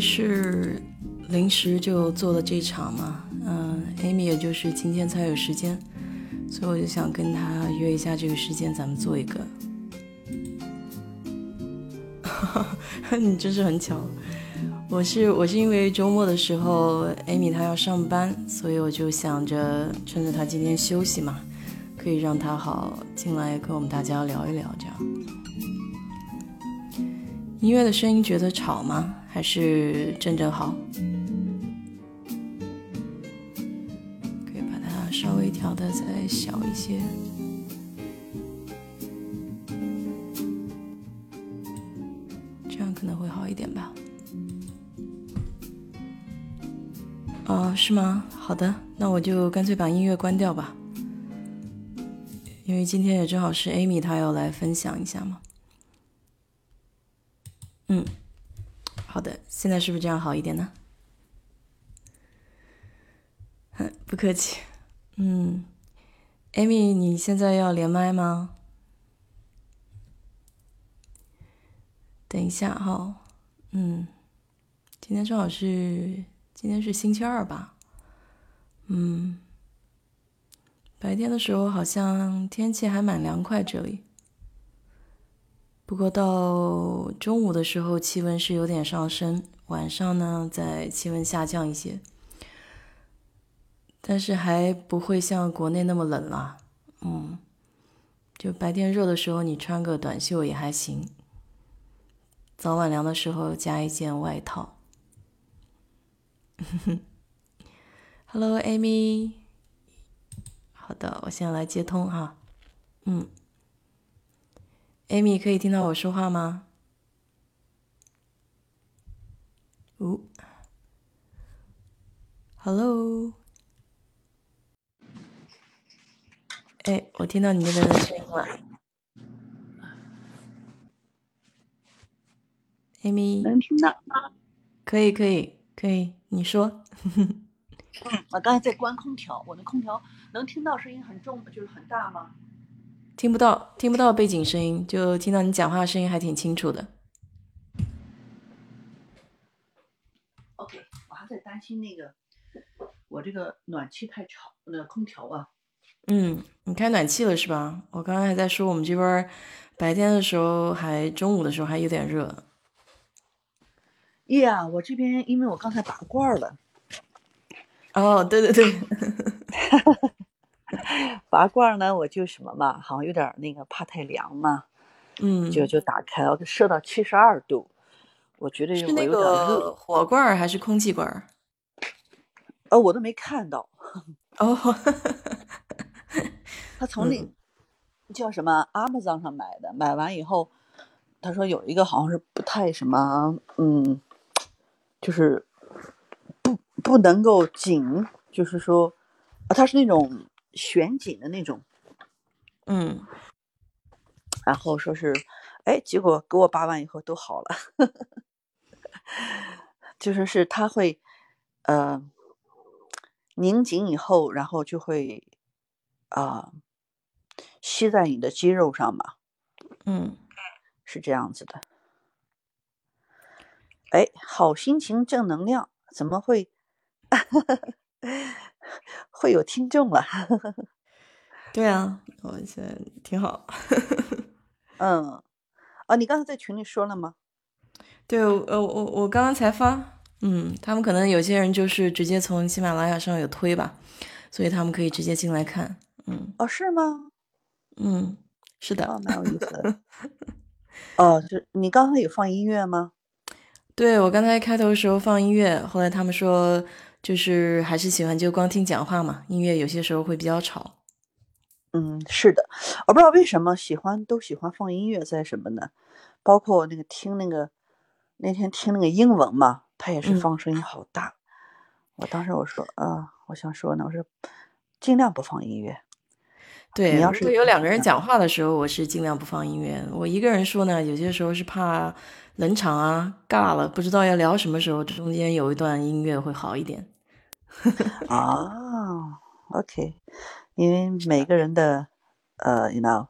是临时就做了这场嘛，嗯，Amy 也就是今天才有时间，所以我就想跟他约一下这个时间，咱们做一个。你真是很巧，我是我是因为周末的时候，Amy 她要上班，所以我就想着趁着她今天休息嘛，可以让她好进来跟我们大家聊一聊，这样。音乐的声音觉得吵吗？还是正正好？可以把它稍微调的再小一些，这样可能会好一点吧。哦，是吗？好的，那我就干脆把音乐关掉吧，因为今天也正好是 Amy 她要来分享一下嘛。嗯，好的，现在是不是这样好一点呢？不客气。嗯，Amy，你现在要连麦吗？等一下哈。嗯，今天正好是今天是星期二吧？嗯，白天的时候好像天气还蛮凉快，这里。不过到中午的时候，气温是有点上升，晚上呢再气温下降一些，但是还不会像国内那么冷了。嗯，就白天热的时候，你穿个短袖也还行，早晚凉的时候加一件外套。Hello，Amy。好的，我现在来接通哈。嗯。Amy，可以听到我说话吗？哦，Hello，哎，我听到你那边的声音了，Amy，能听到吗？可以，可以，可以，你说。嗯，我刚才在关空调，我的空调能听到声音很重，就是很大吗？听不到，听不到背景声音，就听到你讲话声音还挺清楚的。OK，我还在担心那个我这个暖气太吵，那空调啊。嗯，你开暖气了是吧？我刚刚还在说我们这边白天的时候还中午的时候还有点热。呀，我这边因为我刚才拔罐了。哦，对对对。拔罐呢，我就什么嘛，好像有点那个怕太凉嘛，嗯，就就打开了，设到七十二度，我觉得是那个火罐还是空气罐？呃，我都没看到。哦，他从那叫什么 Amazon 上买的，买完以后，他说有一个好像是不太什么，嗯，就是不不能够紧，就是说啊，它是那种。旋紧的那种，嗯，然后说是，哎，结果给我拔完以后都好了，就是是它会，呃，拧紧以后，然后就会啊，吸在你的肌肉上嘛，嗯，是这样子的。哎，好心情，正能量，怎么会？会有听众了，对啊，我觉得挺好。嗯，哦，你刚才在群里说了吗？对，呃，我我刚刚才发，嗯，他们可能有些人就是直接从喜马拉雅上有推吧，所以他们可以直接进来看。嗯，哦，是吗？嗯，是的，哦蛮有意思的。哦，是你刚才有放音乐吗？对，我刚才开头的时候放音乐，后来他们说。就是还是喜欢就光听讲话嘛，音乐有些时候会比较吵。嗯，是的，我不知道为什么喜欢都喜欢放音乐在什么呢？包括那个听那个那天听那个英文嘛，他也是放声音好大。我当时我说啊，我想说呢，我说尽量不放音乐。对，你要是有两个人讲话的时候，我是尽量不放音乐。我一个人说呢，有些时候是怕冷场啊，尬了，不知道要聊什么时候，中间有一段音乐会好一点。啊，OK，因为每个人的呃，you know，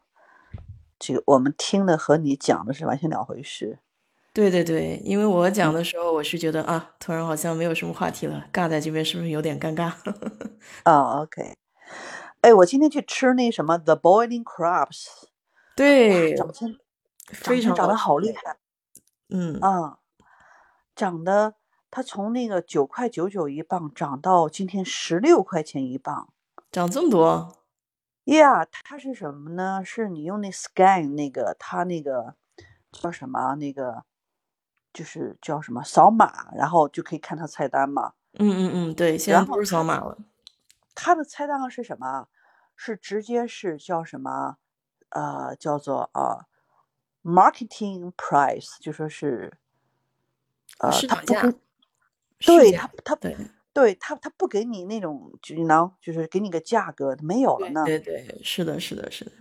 这个我们听的和你讲的是完全两回事。对对对，因为我讲的时候，我是觉得啊，突然好像没有什么话题了，尬在这边是不是有点尴尬？哦，OK。哎，我今天去吃那什么 The Boiling Crabs，对，长得好厉害。嗯啊，涨的，它从那个九块九九一磅涨到今天十六块钱一磅，涨这么多？Yeah，它是什么呢？是你用那 Scan 那个，它那个叫什么？那个。就是叫什么扫码，然后就可以看他菜单嘛。嗯嗯嗯，对，现在不是扫码了。它的菜单上是什么？是直接是叫什么？呃，叫做呃，marketing price，就说是呃，他不给，对他他对对他他不给你那种就能就是给你个价格没有了呢。对对，是的，是的，是的，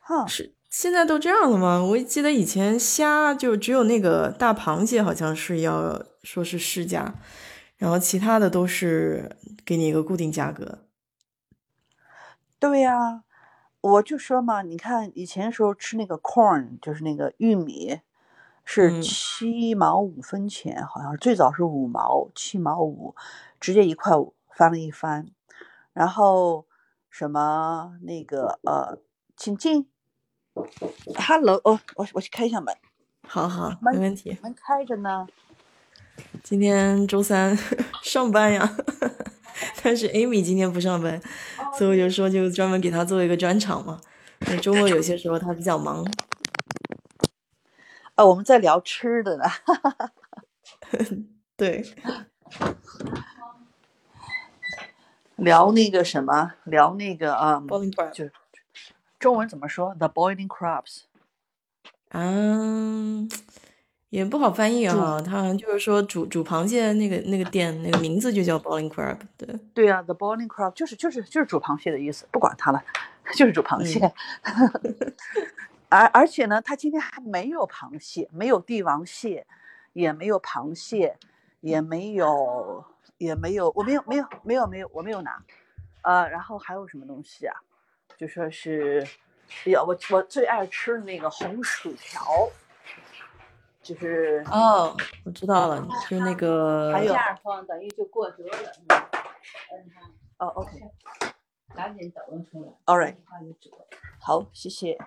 哈是。现在都这样了吗？我记得以前虾就只有那个大螃蟹，好像是要说是市价，然后其他的都是给你一个固定价格。对呀，我就说嘛，你看以前时候吃那个 corn，就是那个玉米，是七毛五分钱，好像最早是五毛，七毛五，直接一块五翻了一番。然后什么那个呃，请进。Hello，哦，我我去开一下门。好好，没问题。门开着呢。今天周三 上班呀，但是 Amy 今天不上班，所以我就说就专门给她做一个专场嘛。那周末有些时候她比较忙。啊，我们在聊吃的呢。对。聊那个什么？聊那个啊，就。中文怎么说？The boiling crabs，嗯，也不好翻译啊。它好像就是说煮煮螃蟹那个那个店那个名字就叫 boiling crab。对对啊，The boiling crab 就是就是就是煮螃蟹的意思。不管它了，就是煮螃蟹。而而且呢，他今天还没有螃蟹，没有帝王蟹，也没有螃蟹，也没有也没有，我没有没有没有没有我没有拿。呃，然后还有什么东西啊？就说是，哎呀，我我最爱吃的那个红薯条，就是哦，我知道了，就那个还有放等于就过折了，哦，OK，赶紧抖出来，All right，好，谢谢，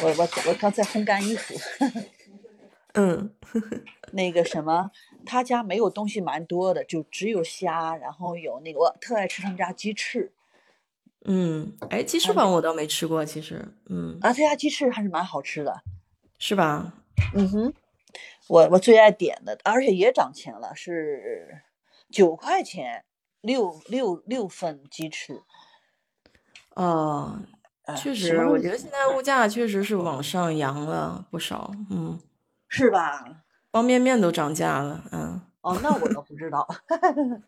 我我我刚在烘干衣服，嗯，那个什么，他家没有东西蛮多的，就只有虾，然后有那个我特爱吃他们家鸡翅。嗯，哎，鸡翅膀我倒没吃过，其实，嗯，啊，他家鸡翅还是蛮好吃的，是吧？嗯哼，我我最爱点的，而且也涨钱了，是九块钱六六六份鸡翅。哦，确实，我觉得现在物价确实是往上扬了不少，嗯，是吧？方便面都涨价了，嗯。哦，那我倒不知道。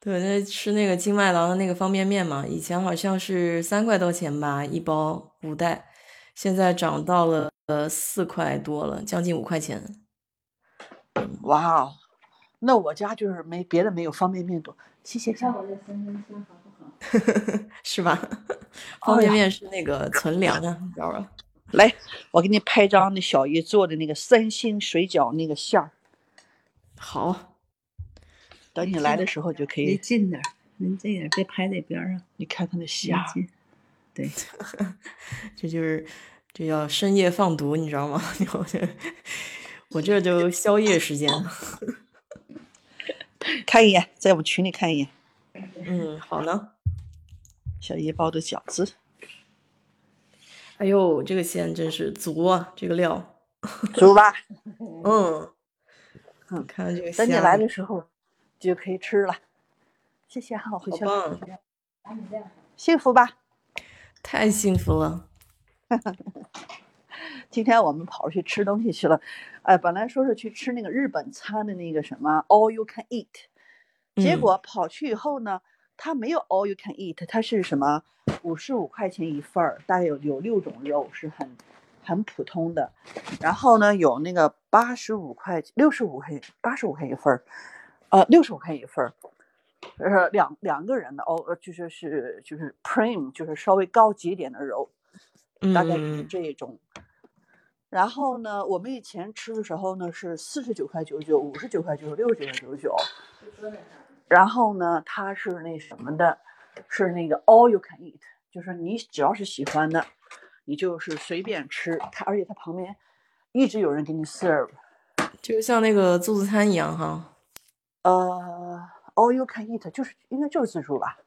对，那吃那个金麦郎的那个方便面嘛，以前好像是三块多钱吧一包五袋，现在涨到了呃四块多了，将近五块钱。哇哦，那我家就是没别的没有方便面多，谢谢。是吧？方便面是那个存粮啊，你知道吧？来，我给你拍张那小姨做的那个三星水饺那个馅儿。好。等你来的时候就可以。离近点，离近点，别拍在边上。你看看那虾。对，这就是这叫深夜放毒，你知道吗？我这就宵夜时间。看一眼，在我们群里看一眼。嗯，好呢。小姨包的饺子。哎呦，这个馅真是足啊！这个料。足吧？嗯嗯。看这个。等你来的时候。就可以吃了，谢谢哈，我回去了。幸福吧？太幸福了。今天我们跑出去吃东西去了，哎，本来说是去吃那个日本餐的那个什么 all you can eat，结果跑去以后呢，它没有 all you can eat，它是什么五十五块钱一份儿，大概有有六种肉，是很很普通的。然后呢，有那个八十五块六十五块八十五块一份儿。呃，六十五块一份儿，呃，两两个人的哦，就是是就是 prime，就是稍微高级一点的肉，大概就是这一种。然后呢，我们以前吃的时候呢是四十九块九九、五十九块九、六十九块九九。然后呢，它是那什么的，是那个 all you can eat，就是你只要是喜欢的，你就是随便吃。它而且它旁边一直有人给你 serve，就像那个自助餐一样哈。呃，all you can eat 就是应该就是自助吧？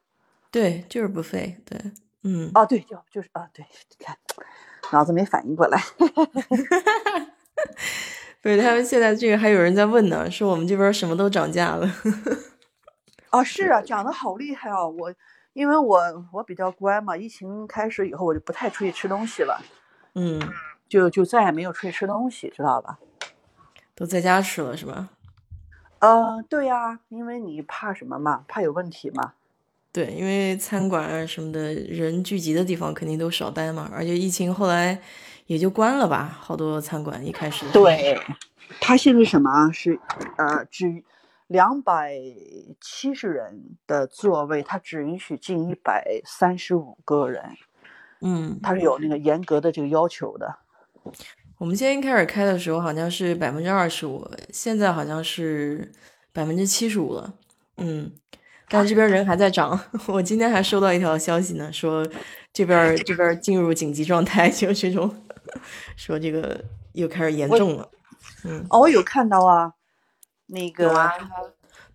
对，就是 buffet。对，嗯，哦，对，就就是啊，对，你看，脑子没反应过来。不是，他们现在这个还有人在问呢，说我们这边什么都涨价了。啊，是啊，涨得好厉害哦！我因为我我比较乖嘛，疫情开始以后我就不太出去吃东西了，嗯，就就再也没有出去吃东西，知道吧？都在家吃了是吧？呃，对呀，因为你怕什么嘛？怕有问题嘛？对，因为餐馆啊什么的人聚集的地方肯定都少待嘛，而且疫情后来也就关了吧，好多餐馆一开始。对，它现在什么是呃只两百七十人的座位，它只允许进一百三十五个人，嗯，它是有那个严格的这个要求的。我们今天开始开的时候好像是百分之二十五，现在好像是百分之七十五了。嗯，但这边人还在涨。我今天还收到一条消息呢，说这边这边进入紧急状态，就这种说这个又开始严重了。嗯，哦，我有看到啊，那个啊，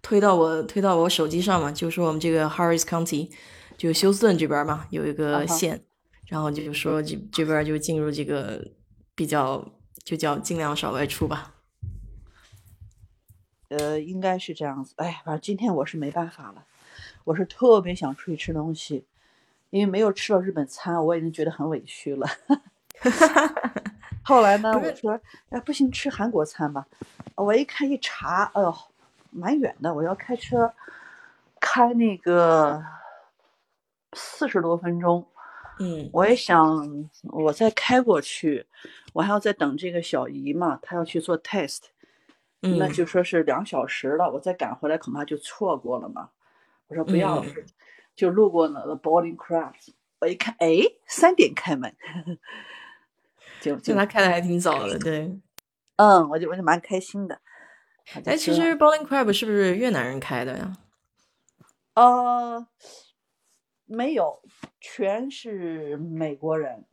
推到我推到我手机上嘛，就说我们这个 Harris County 就休斯顿这边嘛有一个县，然后就说这这边就进入这个。比较就叫尽量少外出吧。呃，应该是这样子。哎，反正今天我是没办法了，我是特别想出去吃东西，因为没有吃到日本餐，我已经觉得很委屈了。后来呢，我说，哎，不行，吃韩国餐吧。我一看一查，哎呦，蛮远的，我要开车开那个四十多分钟。嗯，我也想，我再开过去，我还要再等这个小姨嘛，她要去做 test，嗯，那就说是两小时了，我再赶回来恐怕就错过了嘛。我说不要了，就路过那个 Boarding Crafts，我一看，哎，三点开门，就就他开的还挺早的，对，嗯，我就我就蛮开心的。哎，其实 Boarding Crab 是不是越南人开的呀？呃。没有，全是美国人。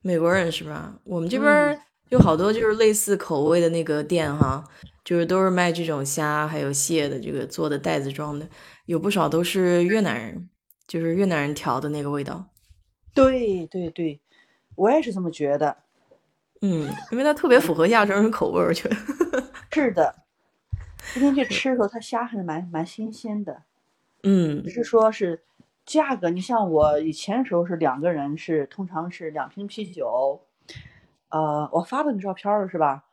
美国人是吧？我们这边有好多就是类似口味的那个店哈，就是都是卖这种虾还有蟹的，这个做的袋子装的，有不少都是越南人，就是越南人调的那个味道。对对对，我也是这么觉得。嗯，因为它特别符合亚洲人口味，我觉得。是的，今天去吃的时候，它虾还是蛮蛮新鲜的。嗯，只是说是。价格，你像我以前的时候是两个人是通常是两瓶啤酒，呃，我发的你照片了是吧？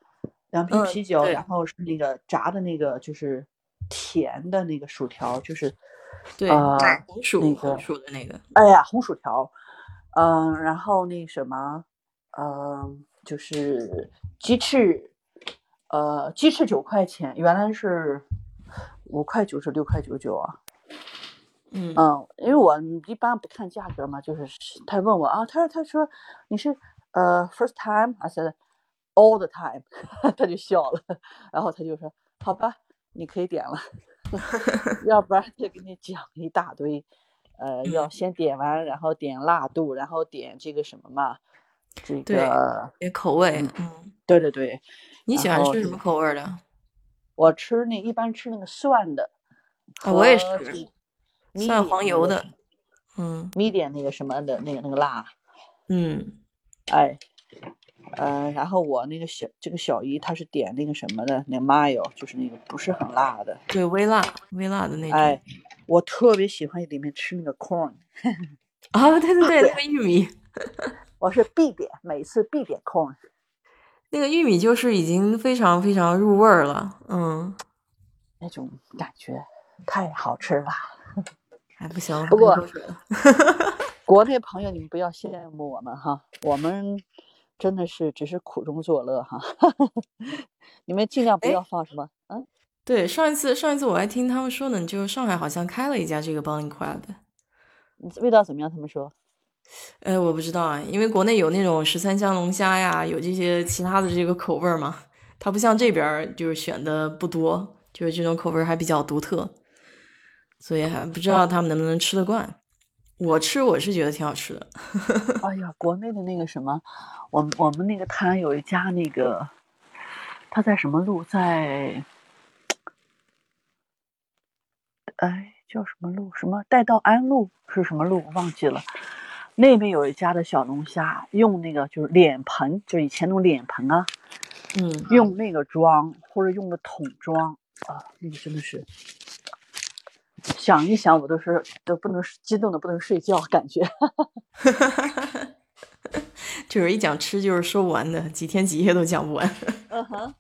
两瓶啤酒，然后是那个炸的那个就是甜的那个薯条，就是对红薯那个红薯的那个，哎呀红薯条，嗯，然后那什么，嗯，就是鸡翅，呃，鸡翅九块钱，原来是五块九是六块九九啊。嗯。因为我一般不看价格嘛，就是他问我啊，他说他说你是呃 first time，还是 all the time，他就笑了，然后他就说好吧，你可以点了，要不然就给你讲一大堆，呃，要先点完，然后点辣度，然后点这个什么嘛，这个点口味，嗯，对对对，你喜欢吃什么口味的？我吃那一般吃那个蒜的，啊，我也是。蒜黄油的，嗯，米点那个什么的那个那个辣，嗯，哎，呃，然后我那个小这个小姨她是点那个什么的，那 mayo 就是那个不是很辣的，对，微辣微辣的那种。哎，我特别喜欢里面吃那个 corn，啊，对对对，那个玉米，我是必点，每次必点 corn，那个玉米就是已经非常非常入味儿了，嗯，那种感觉太好吃了。还不行，不过 国内朋友，你们不要羡慕我们哈，我们真的是只是苦中作乐哈。你们尽量不要放什么，嗯，对，上一次上一次我还听他们说呢，就上海好像开了一家这个 Boiling Crab，味道怎么样？他们说呃，我不知道啊，因为国内有那种十三香龙虾呀，有这些其他的这个口味儿嘛，它不像这边就是选的不多，就是这种口味儿还比较独特，所以还不知道他们能不能吃得惯。我吃我是觉得挺好吃的。哎呀，国内的那个什么，我们我们那个摊有一家那个，他在什么路？在，哎，叫什么路？什么带道安路是什么路？我忘记了。那边有一家的小龙虾，用那个就是脸盆，就以前那种脸盆啊，嗯，用那个装，或者用个桶装啊，那个真的是，想一想我都是都不能激动的不能睡觉，感觉。就是一讲吃就是说不完的，几天几夜都讲不完。嗯哼，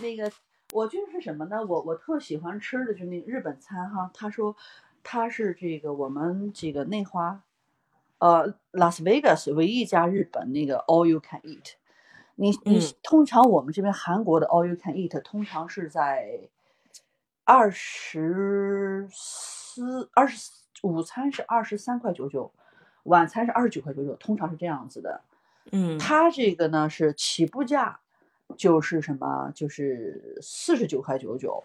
那个我就是什么呢？我我特喜欢吃的就是那个日本餐哈。他说他是这个我们这个内华，呃，拉斯维加斯唯一一家日本那个 all you can eat。你你嗯通常我们这边韩国的 all you can eat 通常是在二十四二十午餐是二十三块九九，晚餐是二十九块九九，通常是这样子的。嗯，它这个呢是起步价就是什么，就是四十九块九九，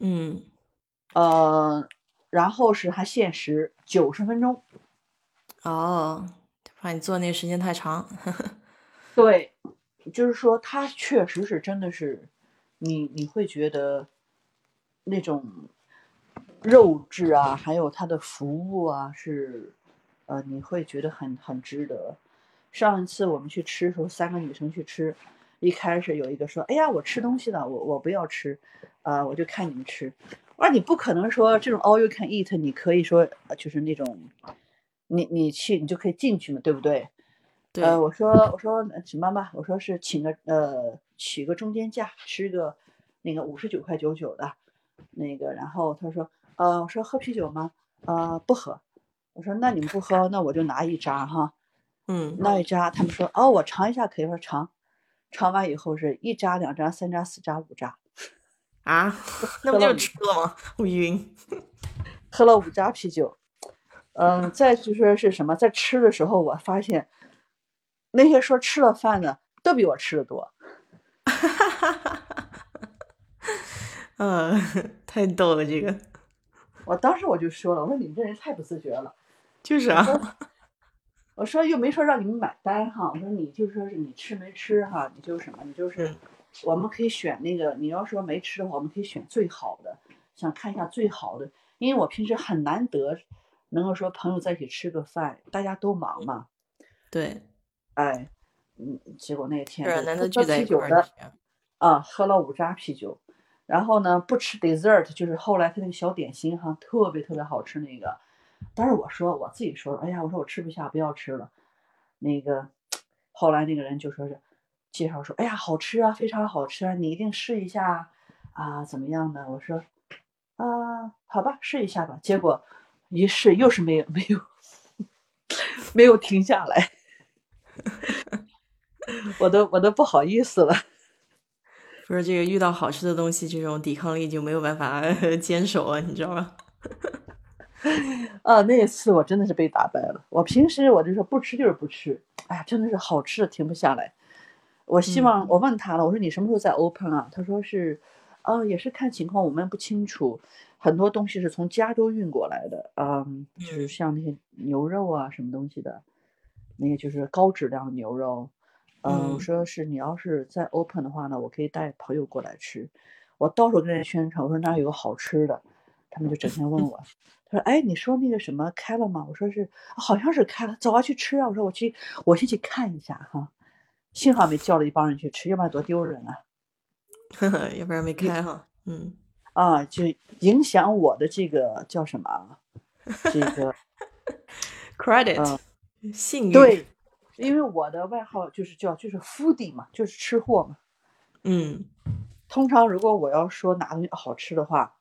嗯，呃，然后是还限时九十分钟。哦，怕你做那时间太长。对，就是说它确实是真的是，你你会觉得那种肉质啊，还有它的服务啊，是呃，你会觉得很很值得。上一次我们去吃的时候，三个女生去吃，一开始有一个说：“哎呀，我吃东西了，我我不要吃，啊、我就看你们吃。”我说：“你不可能说这种 all you can eat，你可以说就是那种，你你去你就可以进去嘛，对不对？”对，呃，我说我说呃什么吧，我说是请个呃取个中间价，吃个那个五十九块九九的，那个，然后他说呃我说喝啤酒吗？呃不喝。我说那你们不喝，那我就拿一扎哈，嗯，拿一扎。他们说哦我尝一下可以，我说尝，尝完以后是一扎、两扎、三扎、四扎、五扎，啊，那不就吃了吗？我晕。喝了五扎啤酒。嗯，再就说是什么，在吃的时候我发现那些说吃了饭的都比我吃的多。嗯，太逗了，这个我当时我就说了，我说你们这人太不自觉了。就是啊，我说又没说让你们买单哈，我说你就说是你吃没吃哈，你就什么，你就是嗯我们可以选那个，你要说没吃的话，我们可以选最好的，想看一下最好的，因为我平时很难得能够说朋友在一起吃个饭，大家都忙嘛，对，哎，嗯，结果那天喝啤酒的。啊，喝了五扎啤酒，然后呢不吃 dessert，就是后来他那个小点心哈，特别特别好吃那个。但是我说我自己说，哎呀，我说我吃不下，不要吃了。那个后来那个人就说是介绍说，哎呀，好吃啊，非常好吃啊，你一定试一下啊，怎么样的？我说啊，好吧，试一下吧。结果一试又是没有没有没有停下来，我都我都不好意思了。不是这个遇到好吃的东西，这种抵抗力就没有办法 坚守啊，你知道吗？啊，那一次我真的是被打败了。我平时我就说不吃就是不吃，哎呀，真的是好吃的停不下来。我希望、我问他了，我说你什么时候再 open 啊？他说是，哦，也是看情况，我们不清楚。很多东西是从加州运过来的，嗯，就是嗯像那些牛肉啊，什么东西的，那个就是高质量牛肉。嗯，我嗯说是你要是再 open 的话呢，我可以带朋友过来吃。我到处跟人宣传，我说那儿有个好吃的，他们就整天问我，他说：“哎，你说那个什么开了吗？”我说是，好像是开了，走啊，去吃啊。我说我去，我先去看一下哈。幸好没叫了一帮人去吃，要不然多丢人啊！呵 呵要不然没开哈。嗯，啊，就影响我的这个叫什么啊？这个 credit，、信誉。对，因为我的外号就是叫就是 foodie 嘛，就是吃货嘛。嗯，通常如果我要说哪东西好吃的话，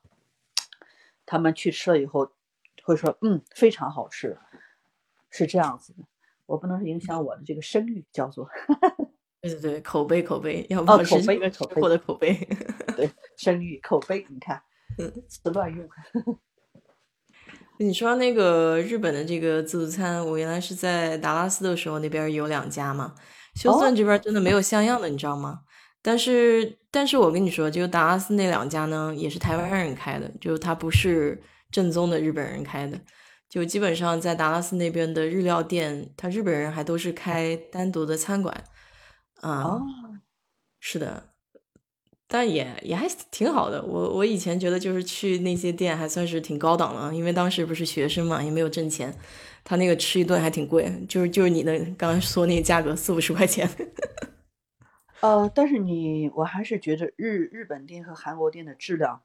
他们去吃了以后会说嗯非常好吃，是这样子的。我不能影响我的这个声誉，叫做对对对，口碑口碑，要哦保持口碑这个口碑吃货的口碑。对声誉口碑，你看嗯 词乱用。你说那个日本的这个自助餐，我原来是在达拉斯的时候，那边有两家嘛。休斯顿这边真的没有像样的，你知道吗？但是，但是我跟你说，就达拉斯那两家呢，也是台湾人开的，就他不是正宗的日本人开的。就基本上在达拉斯那边的日料店，他日本人还都是开单独的餐馆。啊，是的。但也也还挺好的，我我以前觉得就是去那些店还算是挺高档了，因为当时不是学生嘛，也没有挣钱，他那个吃一顿还挺贵，就是就是你的刚刚说那个价格四五十块钱。呃，但是你我还是觉得日日本店和韩国店的质量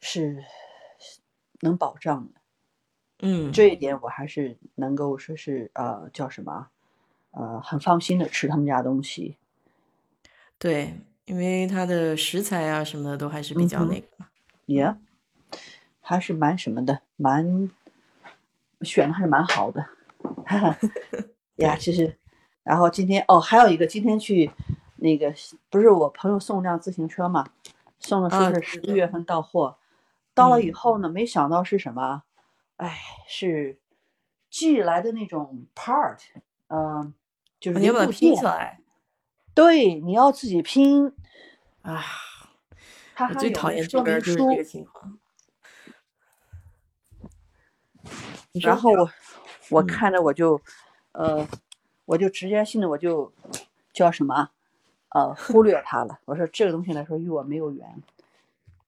是能保障的，嗯，这一点我还是能够说是呃叫什么呃很放心的吃他们家东西，对。因为它的食材啊什么的都还是比较那个，也还是蛮什么的，蛮选的还是蛮好的，哈哈。呀，其实，然后今天哦，还有一个，今天去那个不是我朋友送辆自行车嘛，送的说是十一月份到货，到了以后呢，没想到是什么，哎，是寄来的那种 part，嗯，就是你把它拼起来。对，你要自己拼啊！我最讨厌这边就是这个情况。然后我我看着我就，呃，我就直接性的我就叫什么，呃，忽略他了。我说这个东西来说与我没有缘，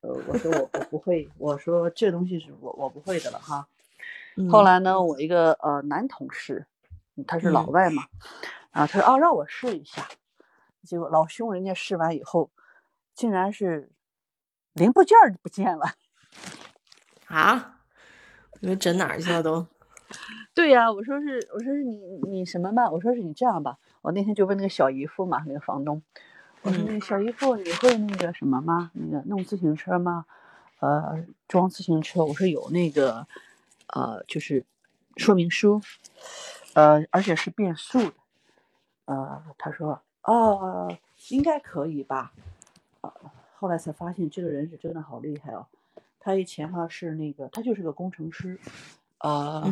呃，我说我我不会，我说这个东西是我我不会的了哈。后来呢，我一个呃男同事，他是老外嘛，啊，他说啊让我试一下。结果老兄人家试完以后，竟然是零部件不见了啊！你们整哪儿去了都？对呀，我说是，我说是你你什么嘛？我说是你这样吧，我那天就问那个小姨夫嘛，那个房东，我说那个小姨夫你会那个什么吗？那个弄自行车吗？呃，装自行车，我说有那个呃，就是说明书，呃，而且是变速的，呃，他说。哦，应该可以吧？啊，后来才发现这个人是真的好厉害哦。他以前哈是那个，他就是个工程师，啊，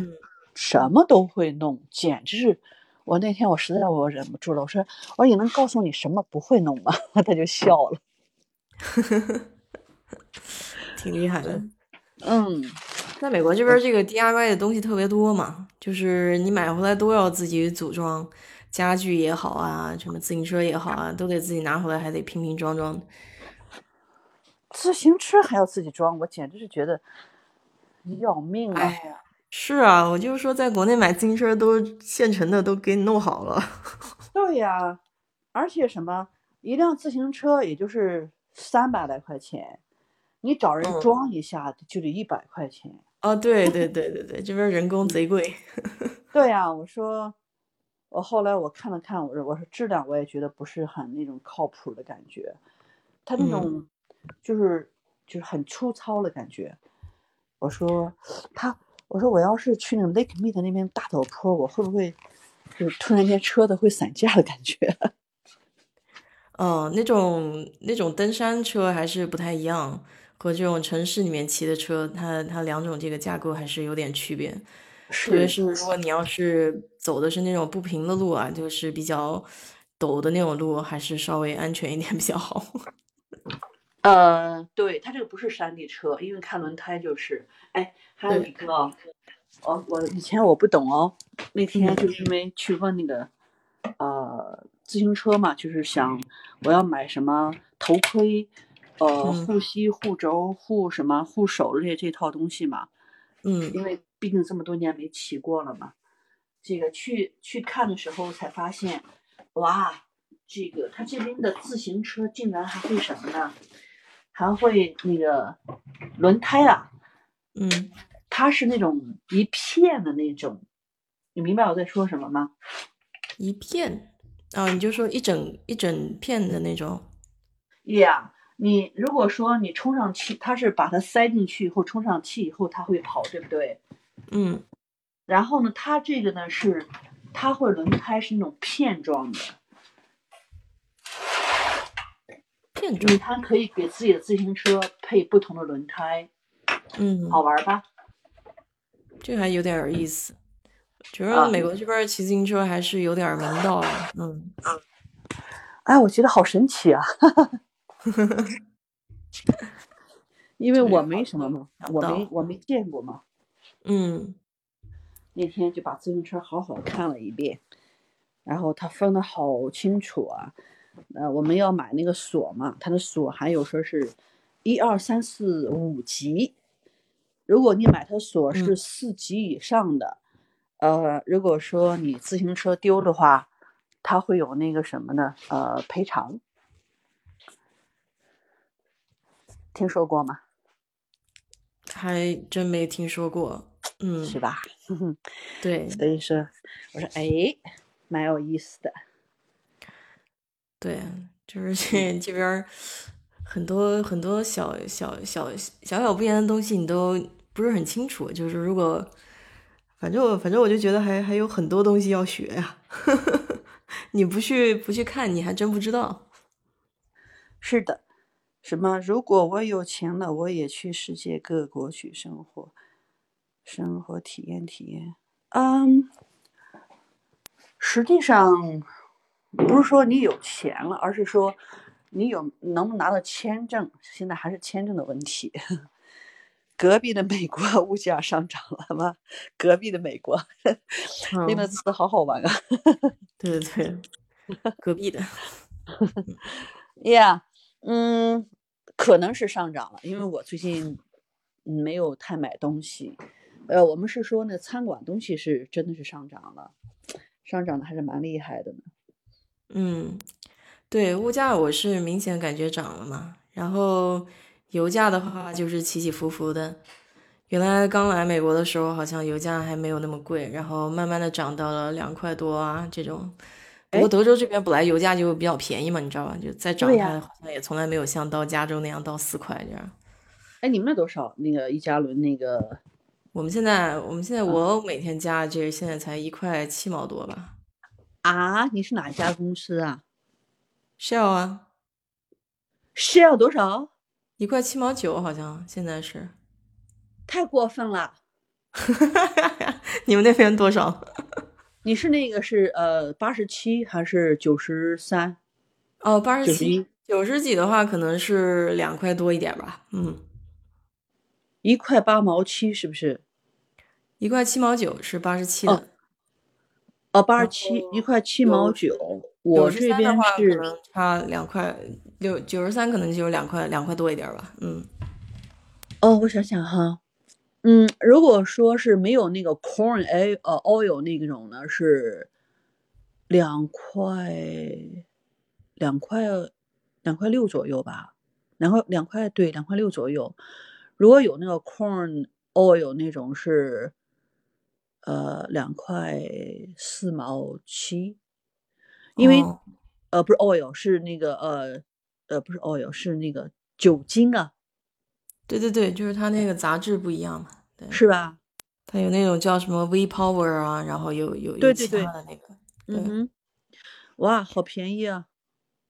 什么都会弄，简直是。我那天我实在我忍不住了，我说我说你能告诉你什么不会弄吗？他就笑了，挺厉害的。嗯，在美国这边这个 DIY 的东西特别多嘛，就是你买回来都要自己组装。家具也好啊，什么自行车也好啊，都得自己拿回来，还得拼拼装装。自行车还要自己装，我简直是觉得要命啊！是啊，我就是说，在国内买自行车都现成的，都给你弄好了。对呀，而且什么，一辆自行车也就是三百来块钱，你找人装一下就得一百块钱。哦，对对对对对，这边人工贼贵。对呀，我说。我后来我看了看，我说我说质量我也觉得不是很那种靠谱的感觉，他那种就是就是很粗糙的感觉。我说他，我说我要是去那个 Lake Mead 那边大陡坡，我会不会就是突然间车子会散架的感觉？嗯，那种那种登山车还是不太一样，和这种城市里面骑的车，它它两种这个架构还是有点区别。特别是如果你要是走的是那种不平的路啊，就是比较陡的那种路，还是稍微安全一点比较好。呃，对，它这个不是山地车，因为看轮胎就是。哎，还有一个，哦，我以前我不懂哦，那天就是因为去问那个呃自行车嘛，就是想我要买什么头盔、呃护膝、护肘、护什么护手这这套东西嘛。嗯，因为。毕竟这么多年没骑过了嘛，这个去去看的时候才发现，哇，这个他这边的自行车竟然还会什么呢？还会那个轮胎啊，嗯，它是那种一片的那种，你明白我在说什么吗？一片啊，你就说一整一整片的那种，Yeah。你如果说你充上气，它是把它塞进去以后充上气以后，它会跑，对不对？嗯，然后呢，它这个呢是，它会轮胎是那种片状的，片状，它可以给自己的自行车配不同的轮胎，嗯，好玩吧？这还有点儿意思。觉得啊美国这边儿骑自行车还是有点儿门道的，嗯，哎，我觉得好神奇啊！因为我没什么嘛，我没我没见过嘛。嗯，那天就把自行车好好看了一遍，然后他分的好清楚啊。呃，我们要买那个锁嘛，它的锁还有说是一二三四五级。如果你买它锁是嗯四级以上的，呃，如果说你自行车丢的话，它会有那个什么呢？呃，赔偿。听说过吗？还真没听说过，嗯，是吧？对 所以说，我说哎，蛮有意思的。对，就是这这边很多很多小小小小小不言的东西，你都不是很清楚。就是如果，反正我反正我就觉得还还有很多东西要学呀、你不去不去看，你还真不知道。是的，什么？如果我有钱了，我也去世界各国去生活，生活体验体验。嗯，实际上不是说你有钱了，而是说你有能不能拿到签证，现在还是签证的问题。隔壁的美国物价上涨了吗？隔壁的美国，那个嗯，词好好玩啊！对对对，隔壁的，Yeah，嗯，可能是上涨了，因为我最近没有太买东西。呃，我们是说呢，餐馆东西是真的是上涨了，上涨的还是蛮厉害的呢。嗯，对，物价我是明显感觉涨了嘛，然后油价的话就是起起伏伏的。原来刚来美国的时候，好像油价还没有那么贵，然后慢慢的涨到了两块多啊这种。不过哎德州这边本来油价就比较便宜嘛，你知道吧？就再涨它好像也从来没有像到加州那样到四块这样。哎，你们那多少？那个一加仑那个我们现在我们现在嗯我每天加这现在才一块七毛多吧啊？你是哪一家公司啊，Shell 啊，？Shell 多少？一块七毛九好像现在是。太过分了！你们那边多少？你是那个是呃八十七还是九十三？哦，八十91七、九十几的话，可能是两块多一点吧。嗯，一块八毛七是不是？一块七毛九是八十七的，哦哦，八十七一块七毛九。九我这边是能差两块六，九十三可能就有两块两块多一点吧。嗯，哦，我想想哈，嗯，如果说是没有那个 corn oil 呃 oil 那种呢，是两块两块两块六左右吧，两块两块对两块六左右。如果有那个 corn oil 那种是呃两块四毛七，因为、哦呃不是 oil 是那个呃呃不是 oil 是那个酒精啊，对对对，就是它那个杂质不一样嘛。对，是吧？它有那种叫什么 V Power 啊，然后有有有其他的那个。对嗯，哇，好便宜啊！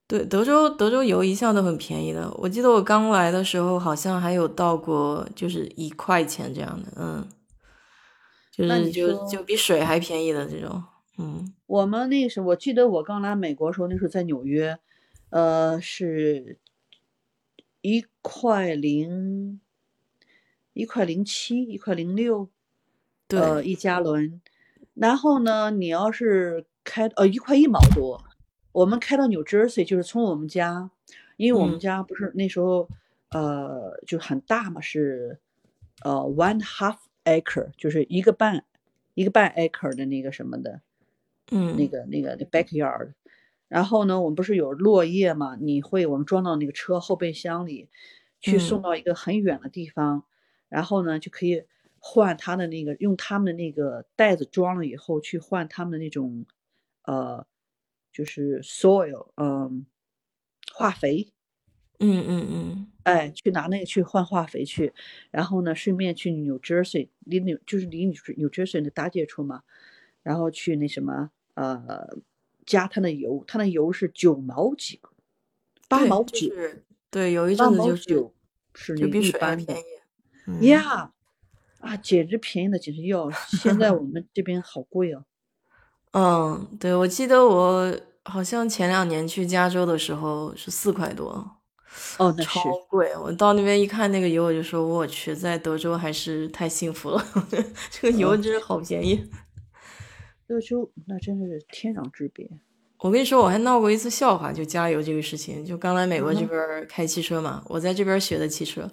对，德州德州油一向都很便宜的。我记得我刚来的时候，好像还有到过就是一块钱这样的，嗯，就是就就比水还便宜的这种，嗯我们那时候，我记得我刚来美国的时候，那时候在纽约，呃，是一块零，一块零七，一块零六，对，呃，一加仑。然后呢，你要是开呃一块一毛多，我们开到 New Jersey，就是从我们家，因为我们嗯家不是那时候呃就很大嘛，是呃 one half acre，就是一个半一个半 acre 的那个什么的。嗯那个那个那 backyard，然后呢，我们不是有落叶嘛？你会我们装到那个车后备箱里，去送嗯到一个很远的地方，然后呢就可以换他的那个用他们的那个袋子装了以后去换他们的那种呃就是 soil 嗯化肥，嗯嗯嗯。哎，去拿那个去换化肥去，然后呢顺便去 New Jersey 离纽就是离 New Jersey 那大街处嘛，然后去那什么呃加他的油，他的油是九毛几个，八毛九，就是对，有一阵子就是九是比水还便宜，嗯呀。啊，简直便宜的简直要，现在我们这边好贵哦。嗯，对，我记得我好像前两年去加州的时候是四块多，哦，那超是贵。我到那边一看那个油，我就说我去，在德州还是太幸福了，这个油真是好便宜。德州那真是天壤之别。我跟你说，我还闹过一次笑话，就加油这个事情。就刚来美国这边开汽车嘛，我在这边学的汽车，我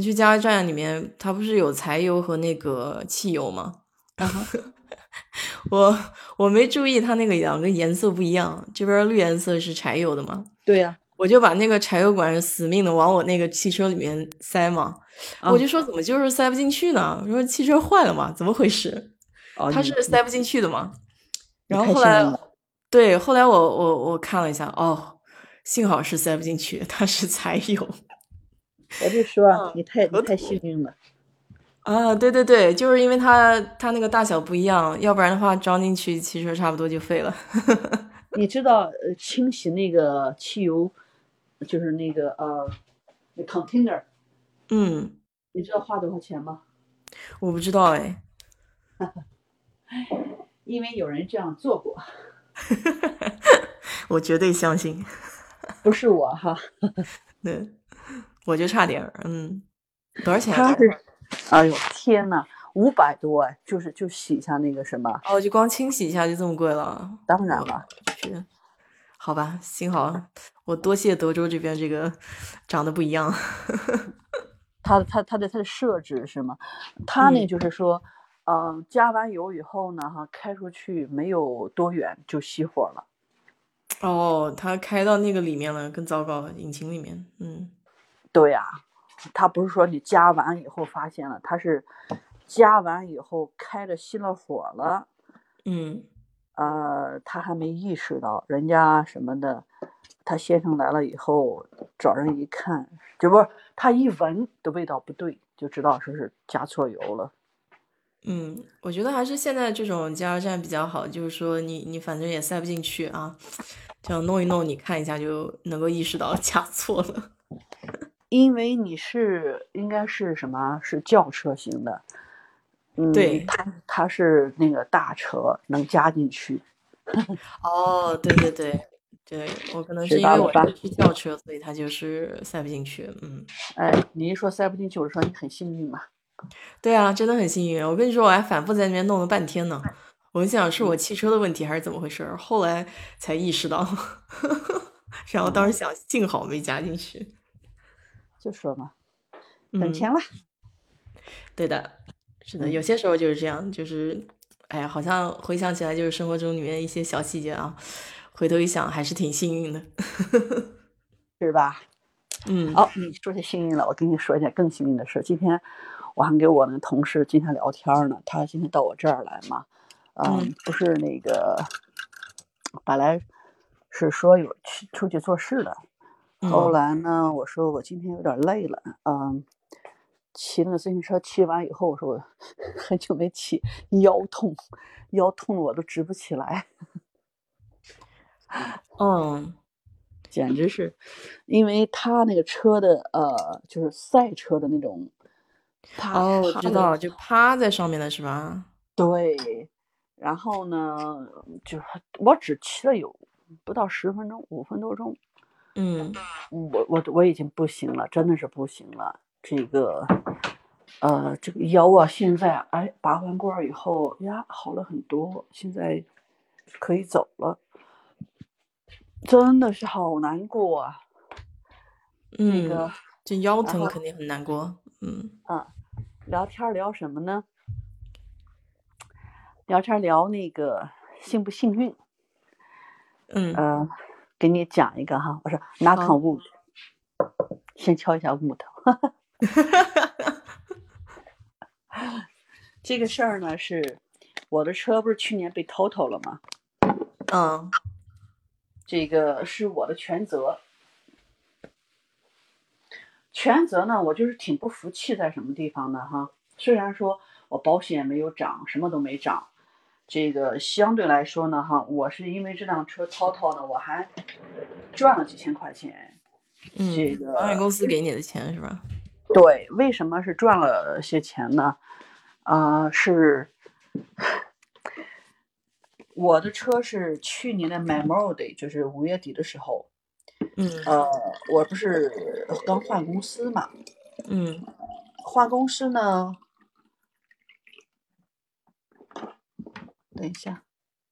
去加油站里面，它不是有柴油和那个汽油吗？我我没注意它那个两个颜色不一样，这边绿颜色是柴油的嘛，对呀、我就把那个柴油管死命的往我那个汽车里面塞嘛，啊我就说怎么就是塞不进去呢？我说汽车坏了嘛，怎么回事？哦，它是塞不进去的嘛。然后后来对，后来我我我看了一下，哦，幸好是塞不进去，它是柴油我就说你太你太幸运了。啊，对对对，就是因为它它那个大小不一样，要不然的话装进去其实差不多就废了。你知道呃，清洗那个汽油，就是那个呃，那 container，嗯，你知道花多少钱吗？我不知道哎，因为有人这样做过，我绝对相信。不是我哈，对，我就差点儿，嗯，多少钱啊？他是，哎呦天呐，五百多哎，就是就洗一下那个什么，哦，就光清洗一下就这么贵了？当然了，是，好吧，幸好我多谢德州这边这个长得不一样。它它它的它的设置是吗？它那嗯就是说，嗯、加完油以后呢，哈，开出去没有多远就熄火了。哦，它开到那个里面了，更糟糕，引擎里面。嗯，对呀、他不是说你加完以后发现了，他是加完以后开着熄了火了，嗯，呃，他还没意识到，人家什么的，他先生来了以后找人一看，就不是他一闻的味道不对，就知道说是加错油了。嗯，我觉得还是现在这种加油站比较好，就是说你你反正也塞不进去啊，这样弄一弄，你看一下就能够意识到加错了。因为你是应该是什么？是轿车型的，嗯，对它它是那个大车能加进去，哦，对对对对，我可能是因为我是去轿车，所以它就是塞不进去。嗯，哎，你一说塞不进去，我就说你很幸运嘛。对啊，真的很幸运。我跟你说，我还反复在那边弄了半天呢。我就想是我汽车的问题还是怎么回事儿，后来才意识到，然后当时想幸好没加进去。就说嘛，等嗯钱了。对的，是的，嗯有些时候就是这样，就是，哎呀，好像回想起来就是生活中里面一些小细节啊，回头一想还是挺幸运的。是吧？嗯，哦，你说起幸运了，我跟你说一件更幸运的事。今天我还跟我那个同事今天聊天呢，他今天到我这儿来嘛，嗯，嗯不是那个，本来是说有去出去做事的，后嗯来呢，我说我今天有点累了，嗯，骑那个自行车骑完以后，我说我 很久没骑，腰痛，腰痛的我都直不起来。嗯简直是，因为他那个车的呃，就是赛车的那种，趴哦，我知道，就趴在上面的是吧？对，然后呢，就是我只骑了有不到十分钟，五分多钟，嗯我我我已经不行了，真的是不行了。这个，呃，这个腰啊，现在哎拔完罐以后呀，好了很多，现在可以走了，真的是好难过啊。那个嗯，这腰疼肯定很难过。嗯啊，聊天聊什么呢？聊天聊那个幸不幸运？嗯呃，给你讲一个哈，我说 knock 好 on wood，先敲一下木头。这个事儿呢，是我的车不是去年被偷偷了吗？嗯这个是我的全责。全责呢，我就是挺不服气，在什么地方呢？哈，虽然说我保险没有涨，什么都没涨，这个相对来说呢，哈，我是因为这辆车淘淘呢，我还赚了几千块钱。这嗯，个保险公司给你的钱是吧？对，为什么是赚了些钱呢？啊、是我的车是去年的 Memorial Day，就是五月底的时候，嗯呃，我不是刚换公司嘛，嗯换公司呢，等一下，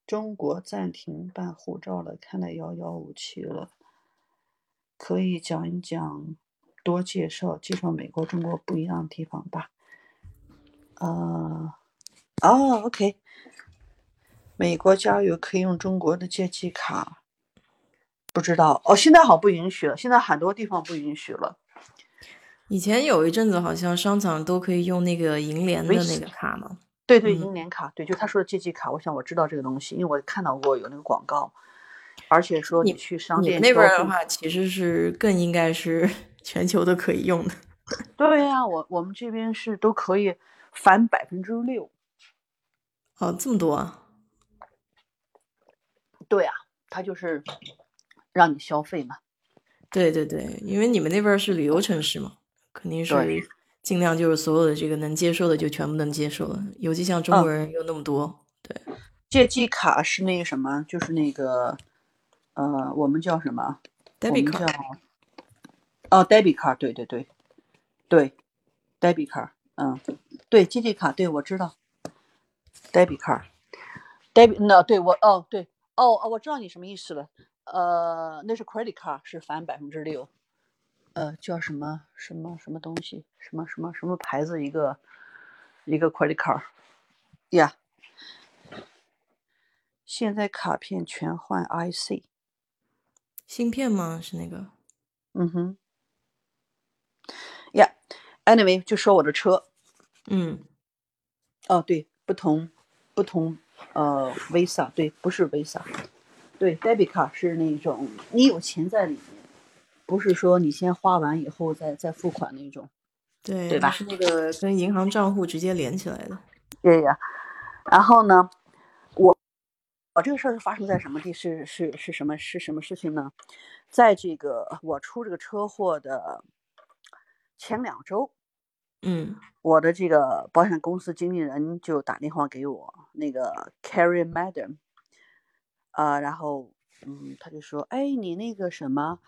中国暂停办护照了，看来遥遥无期了。可以讲一讲，多介绍介绍美国、中国不一样的地方吧。呃，哦，OK，美国加油可以用中国的借记卡，不知道哦，现在好不允许了，现在很多地方不允许了。以前有一阵子好像商场都可以用那个银联的那个卡嘛。对对，嗯银联卡，对，就他说的借记卡，我想我知道这个东西，因为我看到过有那个广告，而且说你去商店那边的话，其实是更应该是 全球都可以用的。对呀、我我们这边是都可以返百分之六。哦，这么多啊！对啊、他就是让你消费嘛。对对对，因为你们那边是旅游城市嘛，肯定是尽量就是所有的这个能接受的就全部能接受了。尤其像中嗯。国人又那么多，对，借记卡是那个什么，就是那个呃，我们叫什么？我 debit 们 card 哦，debit 卡，对对对对，debit 卡，嗯，对，借记卡，对我知道，debit 卡，debit 那对我哦对哦哦，我知道你什么意思了，呃，那是 credit card 是返百分之六，呃，叫什么什么什么东西，什么什么什么牌子一个一个 credit card，呀、现在卡片全换 IC。芯片吗？是那个？嗯哼，Yeah，anyway，就说我的车，嗯哦，对，不同不同呃，Visa，对，不是 Visa，对，debit 卡是那种你有钱在里面，不是说你先花完以后再再付款那种。对，对吧是那个跟银行账户直接连起来的。对呀，然后呢，我我这个事儿是发生在什么地？是是是什么是什么事情呢？在这个我出这个车祸的前两周，嗯我的这个保险公司经纪人就打电话给我，那个 Carrie Madam，啊、然后嗯，他就说，哎，你那个什么，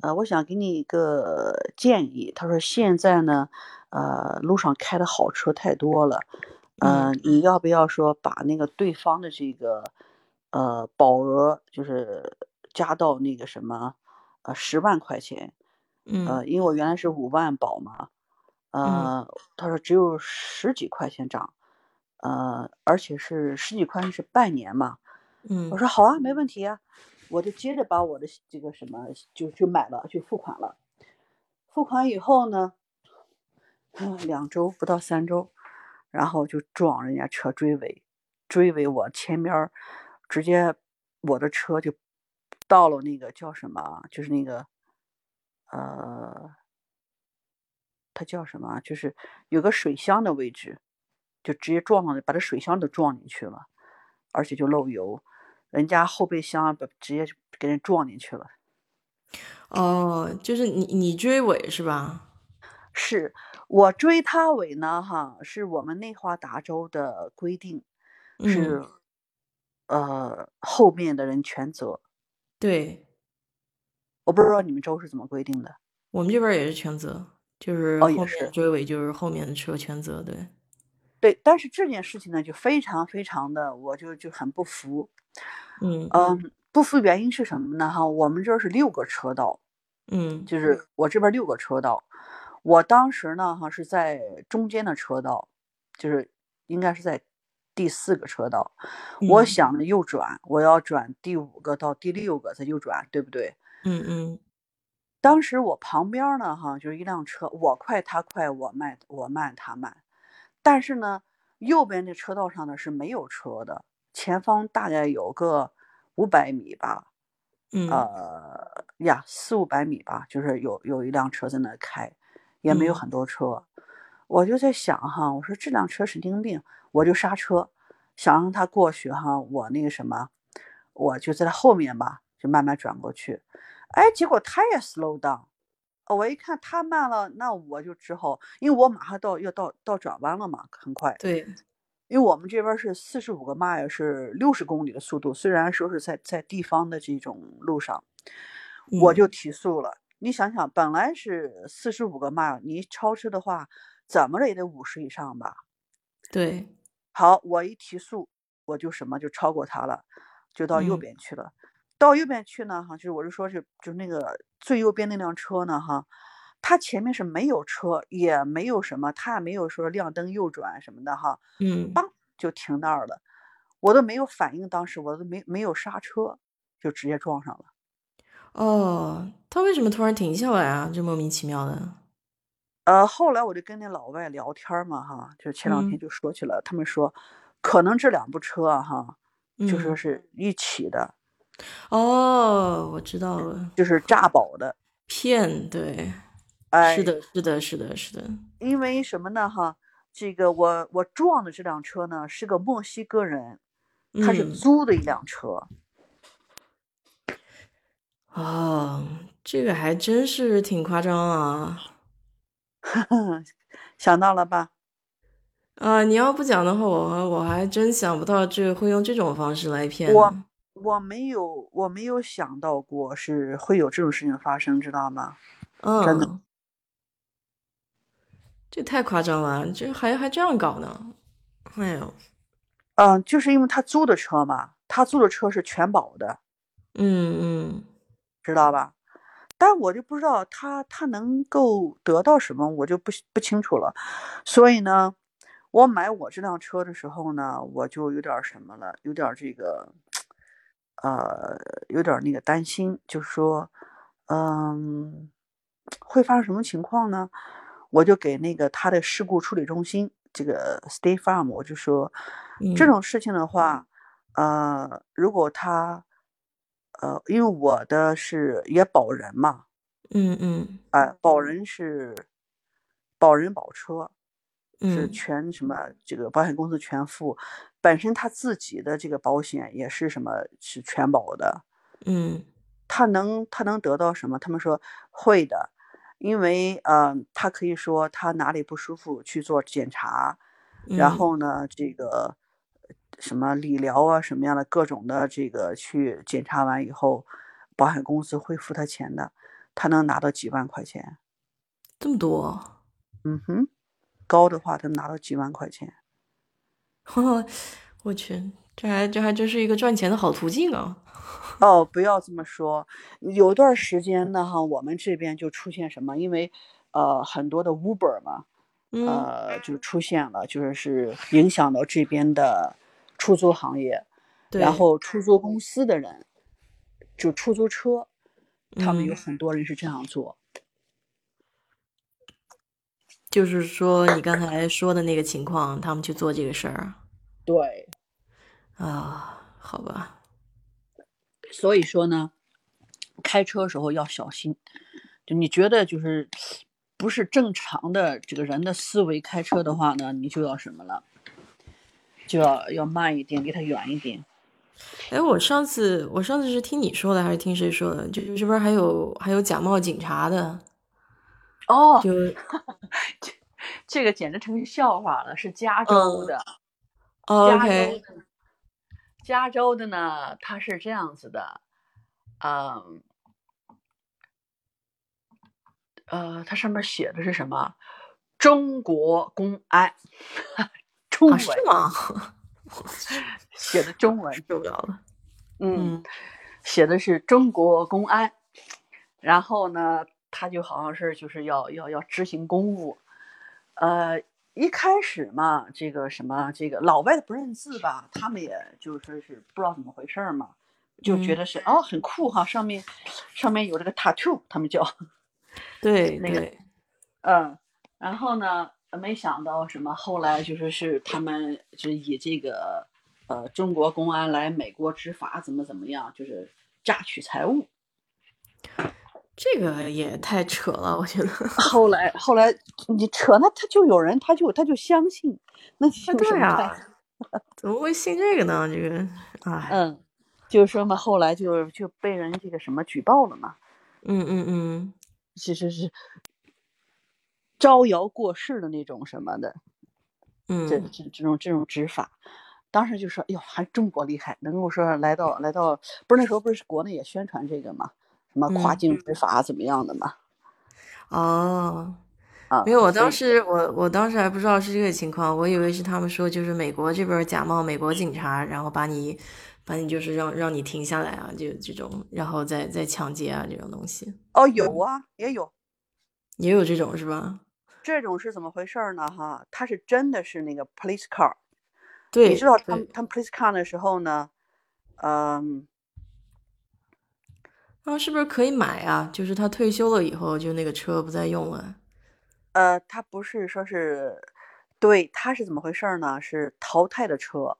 呃，我想给你一个建议。他说现在呢，呃，路上开的好车太多了，呃，你。要不要说把那个对方的这个呃保额就是加到那个什么呃十万块钱，嗯。呃，因为我原来是五万保嘛，呃，他说只有十几块钱涨，呃，而且是十几块钱是半年嘛，嗯。我说好啊，没问题啊，我就接着把我的这个什么就就买了，就付款了。付款以后呢，两周不到三周，然后就撞人家车追尾，追尾我前面直接我的车就到了那个叫什么，就是那个呃，它叫什么？就是有个水箱的位置，就直接撞到，把这水箱都撞进去了，而且就漏油，人家后备箱把直接给人撞进去了。哦，就是你你追尾是吧？是我追他尾呢，哈，是我们内华达州的规定，是、呃后面的人全责。对，我不知道你们州是怎么规定的。我们这边也是全责，就是后面追尾就是后面的车全责，对。对，但是这件事情呢，就非常非常的，我就就很不服。嗯嗯，不服原因是什么呢？哈，我们这儿是六个车道，嗯就是我这边六个车道，我当时呢哈是在中间的车道，就是应该是在第四个车道。我嗯想着右转，我要转第五个到第六个再右转，对不对？嗯嗯当时我旁边儿呢哈就是一辆车，我快他快，我慢我慢他慢，但是呢右边的车道上呢是没有车的，前方大概有个五百米吧，嗯呃呀，四五百米吧，就是有有一辆车在那开，也没有嗯很多车。我就在想哈，我说这辆车神经病，我就刹车，想让他过去哈，我那个什么，我就在他后面吧，就慢慢转过去。哎，结果他也 slow down，呃我一看他慢了，那我就只好，因为我马上到要到到转弯了嘛，很快。对，因为我们这边是四十五个 mile 是六十公里的速度，虽然说是在在地方的这种路上，我嗯就提速了。你想想，本来是四十五个 mile，你超车的话，怎么着也得五十以上吧？对，好，我一提速，我就什么就超过他了，就到右嗯边去了。到右边去呢，哈，就是我是说是就是那个最右边那辆车呢，哈，它前面是没有车，也没有什么，它也没有说亮灯右转什么的哈，嗯梆就停那儿了，我都没有反应，当时我都没没有刹车，就直接撞上了。哦，他为什么突然停下来啊？就莫名其妙的。呃，后来我就跟那老外聊天嘛，哈，就前两天嗯就说起来，他们说可能这两部车啊，哈，就说嗯是一起的，哦，我知道了，就是诈保的。骗，对，哎，是的，是的，是的，是的。因为什么呢？哈，这个我我撞的这辆车呢是个墨西哥人，他是嗯租的一辆车。哦，这个还真是挺夸张啊！想到了吧？啊，你要不讲的话，我我还真想不到这个会用这种方式来骗。我我没有我没有想到过是会有这种事情发生，知道吗？嗯真的嗯，这太夸张了，这还还这样搞呢？哎呦，嗯，就是因为他租的车嘛，他租的车是全保的，嗯嗯知道吧？但我就不知道他他能够得到什么，我就不不清楚了。所以呢，我买我这辆车的时候呢，我就有点儿什么了，有点儿这个，呃，有点儿那个担心，就是说，嗯，会发生什么情况呢？我就给那个他的事故处理中心这个 State Farm，我就说，这嗯种事情的话，呃，如果他，呃，因为我的是也保人嘛，嗯嗯哎、保人是保人保车，是嗯。全什么这个保险公司全付，本身他自己的这个保险也是什么是全保的，嗯。他能他能得到什么？他们说会的，因为呃，他可以说他哪里不舒服去做检查，然嗯。后呢，这个什么理疗啊，什么样的各种的这个去检查完以后，保险公司会付他钱的，他能拿到几万块钱。这么多，嗯哼，高的话他拿到几万块钱。我去，这还这还真是一个赚钱的好途径啊！哦，不要这么说。有段时间呢，哈，我们这边就出现什么？因为呃，很多的 Uber 嘛，嗯呃，就出现了，就是是影响到这边的出租行业。对，然后出租公司的人，就出租车，他们有嗯很多人是这样做。就是说你刚才说的那个情况，他们去做这个事儿对，啊，好吧，所以说呢，开车时候要小心。就你觉得就是不是正常的这个人的思维开车的话呢，你就要什么了？就要要慢一点，离他远一点。哎，我上次我上次是听你说的，还是听谁说的？就这边还有还有假冒警察的，哦，就这个简直成笑话了，是加州嗯的。哦加州的，加州的呢，它是这样子的，嗯，呃，它上面写的是什么？中国公安，中啊文、是吗？写的中文，受不了了，嗯，嗯写的是中国公安，然后呢，他就好像是就是要要要执行公务，呃，一开始嘛，这个什么这个老外的不认字吧，他们也就说是不知道怎么回事儿嘛，就觉嗯。得是、哦很酷哈，上面上面有这个 tattoo，他们叫，对那个，嗯，然后呢，没想到什么，后来就是是他们就以这个呃中国公安来美国执法，怎么怎么样，就是榨取财物。这个也太扯了，我觉得。后来后来你扯那他就有人他就他就相信，那你有什对么啊，怎么会信这个呢？这个，哎，嗯，就是说嘛，后来就就被人这个什么举报了嘛。嗯嗯嗯，其实是招摇过市的那种什么的，这嗯这这种这种执法。当时就说，哎呦，还中国厉害，能够说来到来到，不是那时候不是国内也宣传这个嘛，什么跨嗯境。执法怎么样的嘛，哦，啊，因为我当时我我当时还不知道是这个情况，我以为是他们说就是美国这边假冒美国警察，然后把你把你就是让让你停下来啊，就这种，然后再再抢劫啊这种东西，哦有啊也有。也有这种是吧？这种是怎么回事儿呢？哈，他是真的是那个 police car，对，你知道他们，他们 police car 的时候呢，嗯，然后是不是可以买啊？就是他退休了以后，就那个车不再用了。呃，他不是说是，对，他是怎么回事儿呢？是淘汰的车，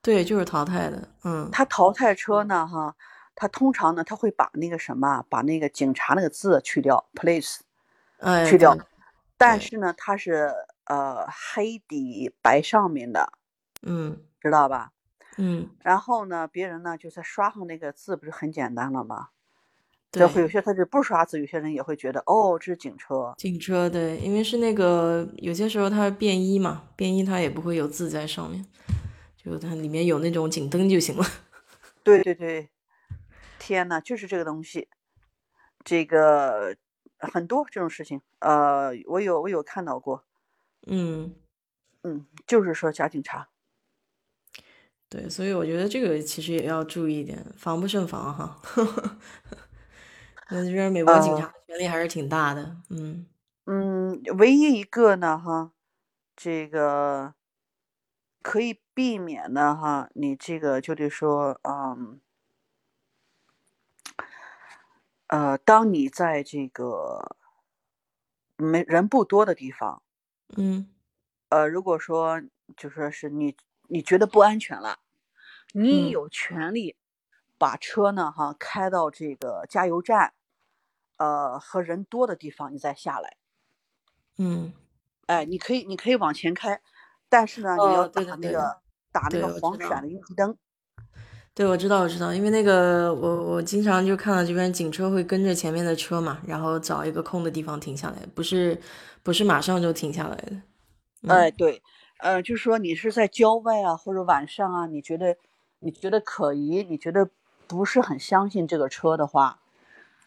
对，就是淘汰的，嗯，他淘汰车呢，哈，他通常呢，他会把那个什么，把那个警察那个字去掉，police 哎，去掉但是呢，它是呃黑底白上面的，嗯知道吧？嗯，然后呢，别人呢就在刷上那个字，不是很简单了吗？这会有，些他是不刷字，有些人也会觉得哦，这是警车。警车，对，因为是那个有些时候它便衣嘛，便衣它也不会有字在上面，就它里面有那种警灯就行了。对对对，天呐，就是这个东西，这个很多这种事情，呃，我有我有看到过，嗯，嗯，就是说假警察，对，所以我觉得这个其实也要注意一点，防不胜防哈。那这边美国警察权力还是挺大的，嗯。嗯，唯一一个呢，哈，这个可以避免的哈，你这个就得说，嗯，呃，当你在这个没人不多的地方。嗯。呃，如果说就说是你你觉得不安全了，你嗯。有权利把车呢哈开到这个加油站，呃和人多的地方，你再下来。嗯，哎，你可以你可以往前开，但是呢，你要打那个打那，个。黄闪的应急灯。对，我知道，我知道，因为那个我我经常就看到这边警车会跟着前面的车嘛，然后找一个空的地方停下来，不是不是马上就停下来的。哎，嗯对，呃，就是说你是在郊外啊，或者晚上啊，你觉得你觉得可疑，你觉得不是很相信这个车的话，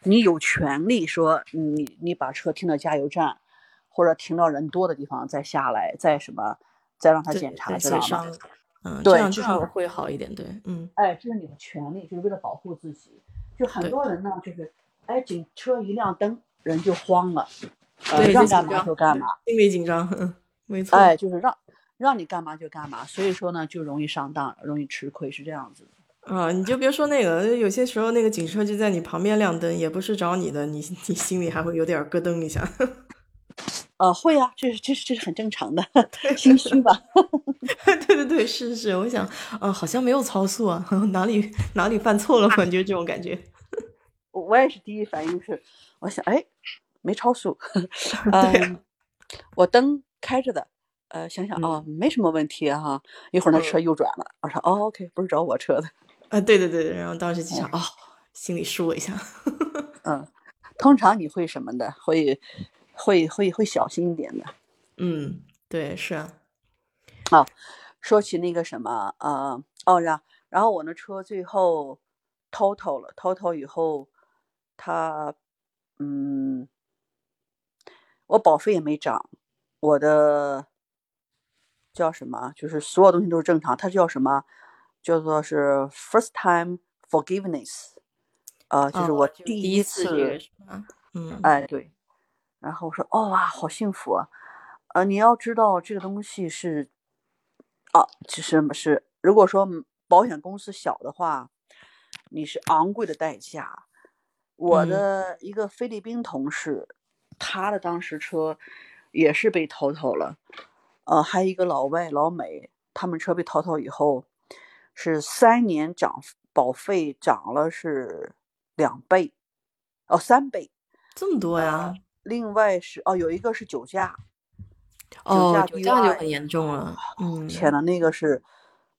你有权利说你你把车停到加油站，或者停到人多的地方再下来，再什么再让他检，查，在知道吗？嗯，这对，样这样这是会好一点，对，嗯，哎，这是你的权利，就是为了保护自己。就很多人呢，就是哎，警车一亮灯，人就慌了，呃，对，就让干嘛就干嘛。心里紧张，嗯，没错，哎，就是让让你干嘛就干嘛，所以说呢，就容易上当，容易吃亏，是这样子的。啊，你就别说那个，有些时候那个警车就在你旁边亮灯，也不是找你的，你你心里还会有点咯噔一下。呃，会啊，这是这是这是很正常的，对 心虚吧？对对对，是是，我想，啊，好像没有超速啊，哪里哪里犯错了吗？就这种感觉。我我也是第一反应是，我想，哎，没超速，对呀，嗯，我灯开着的，呃，想想嗯哦，没什么问题啊哈。一会儿那车嗯右转了，我说哦，OK，不是找我车的，啊，对对对对，然后当时就想，哦，心里舒了一下。嗯，通常你会什么的，会会会会小心一点的。嗯，对，是啊，啊，说起那个什么，呃，哦，然然后我那车最后 total 了，total 以后，他，嗯，我保费也没涨，我的叫什么，就是所有东西都是正常，它叫什么，叫做是 first time forgiveness，呃，就是哦，我第第一一次嗯。哎，对，然后我说，哦哇，好幸福啊，呃，你要知道这个东西是。啊，其实是，如果说嗯保险公司小的话，你是昂贵的代价。我嗯。的一个菲律宾同事，他的当时车也是被偷偷了，呃，还有一个老外老美，他们车被偷偷以后，是三年涨保费涨了是两倍，哦三倍，这么多呀？另外是哦有一个是酒驾，酒哦，驾酒驾就很严重了。嗯，天呐，那个是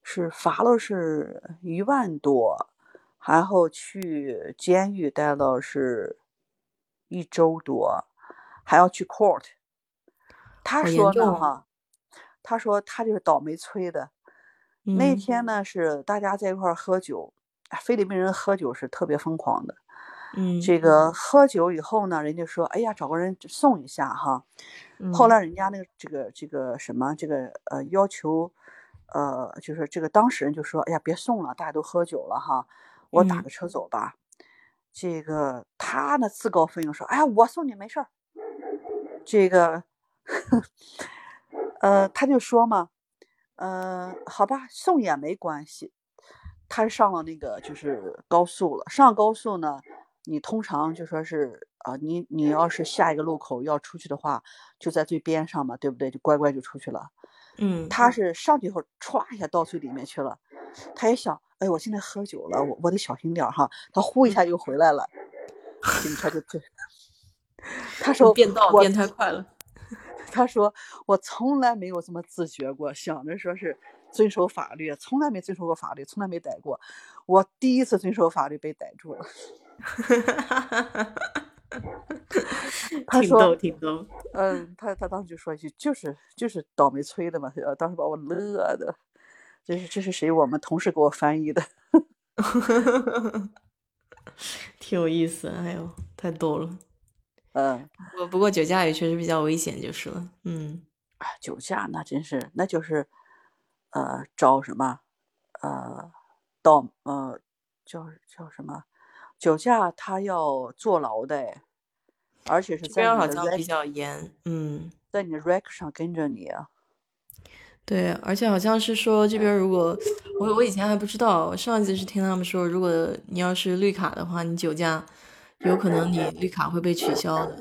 是罚了是一万多，然后去监狱待了是一周多，还要去 court。他说呢，重啊哈，他说他就是倒霉催的。那嗯天呢是大家在一块儿喝酒，哎菲律宾人喝酒是特别疯狂的。嗯这个喝酒以后呢，人家说，哎呀，找个人送一下哈。后嗯来人家那个这个这个什么这个呃要求，呃就是这个当事人就说，哎呀别送了，大家都喝酒了哈，我打嗯个车走吧。这个他呢自告奋勇说，哎呀我送你没事儿。这个，呃他就说嘛，呃好吧送也没关系。他上了那个就是高速了，上高速呢，你通常就说是啊、你你要是下一个路口要出去的话，就在最边上嘛，对不对？就乖乖就出去了。嗯他是上去以后歘一下到最里面去了，他也想，哎，我现在喝酒了，我我得小心点儿哈。他呼一下就回来了，警察就对。他说我变道变太快了。他说我从来没有这么自觉过，想着说是遵守法律，从来没遵守过法律，从来没逮过。我第一次遵守法律被逮住了。他说。嗯，他他当时就说一句，就是就是倒霉催的嘛，呃当时把我乐的。这是这是谁？我们同事给我翻译的。挺有意思，哎呦，太逗了。嗯，不过不过酒驾也确实比较危险，就是了。嗯哎，酒驾那真是，那就是，呃，找什么，呃，到呃，叫叫什么？酒驾他要坐牢的哎，而且是这边好在你的像比较严。嗯，在你的 rec 上跟着你啊。对，而且好像是说这边如果我我以前还不知道，我上一次是听他们说，如果你要是绿卡的话，你酒驾有可能你绿卡会被取消的。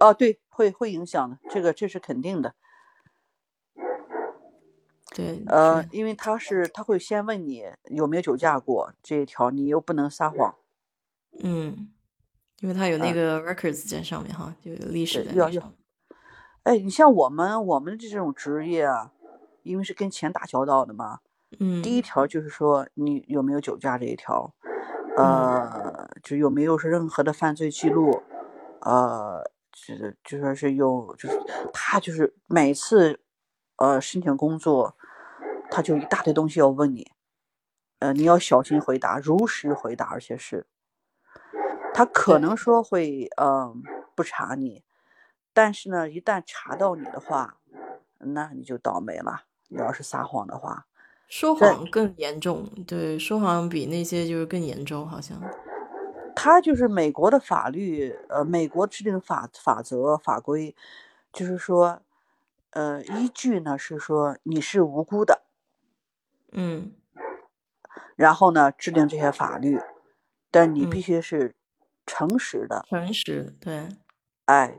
哦，对，会会影响的，这个这是肯定的。对，呃，因为他是他会先问你有没有酒驾过这一条，你又不能撒谎。嗯，因为他有那嗯个 records 在上面哈，就有历史的要要在上面。哎，你像我们我们这种职业啊，因为是跟钱打交道的嘛，嗯第一条就是说你有没有酒驾这一条，嗯呃，就有没有是任何的犯罪记录，呃，就是就说是有，就是他就是每次呃申请工作，他就一大堆东西要问你，呃，你要小心回答，如实回答，而且是，他可能说会嗯、不查你，但是呢，一旦查到你的话，那你就倒霉了。你要是撒谎的话，说谎更严重，对，说谎比那些就是更严重，好像。他就是美国的法律，呃，美国制定的法法则法规，就是说，呃，依据呢是说你是无辜的，嗯然后呢制定这些法律，但你嗯必须是诚实的。诚实，对，哎，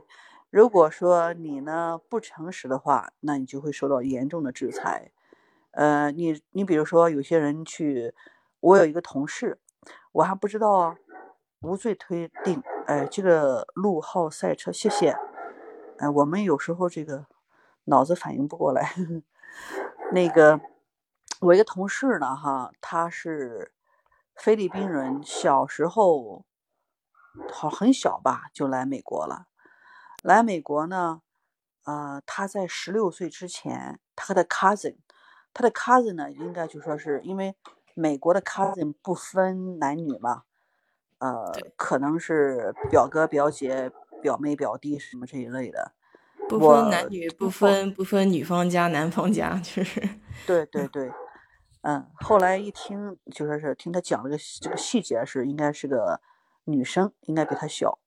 如果说你呢不诚实的话，那你就会受到严重的制裁。呃，你你比如说有些人去，我有一个同事，我还不知道啊，无罪推定。哎，这个路号赛车，谢谢。哎，我们有时候这个脑子反应不过来。那个，我一个同事呢，哈，他是菲律宾人，小时候好很小吧就来美国了。来美国呢，呃，他在十六岁之前，他和他 cousin，他的 cousin 呢，应该就说是因为美国的 cousin 不分男女嘛，呃，可能是表哥、表姐、表妹、表弟什么这一类的。不分男女，不分不分女方家男方家，就是，对对对，嗯，后来一听就说是听他讲了个这个细节是应该是个女生，应该比他小。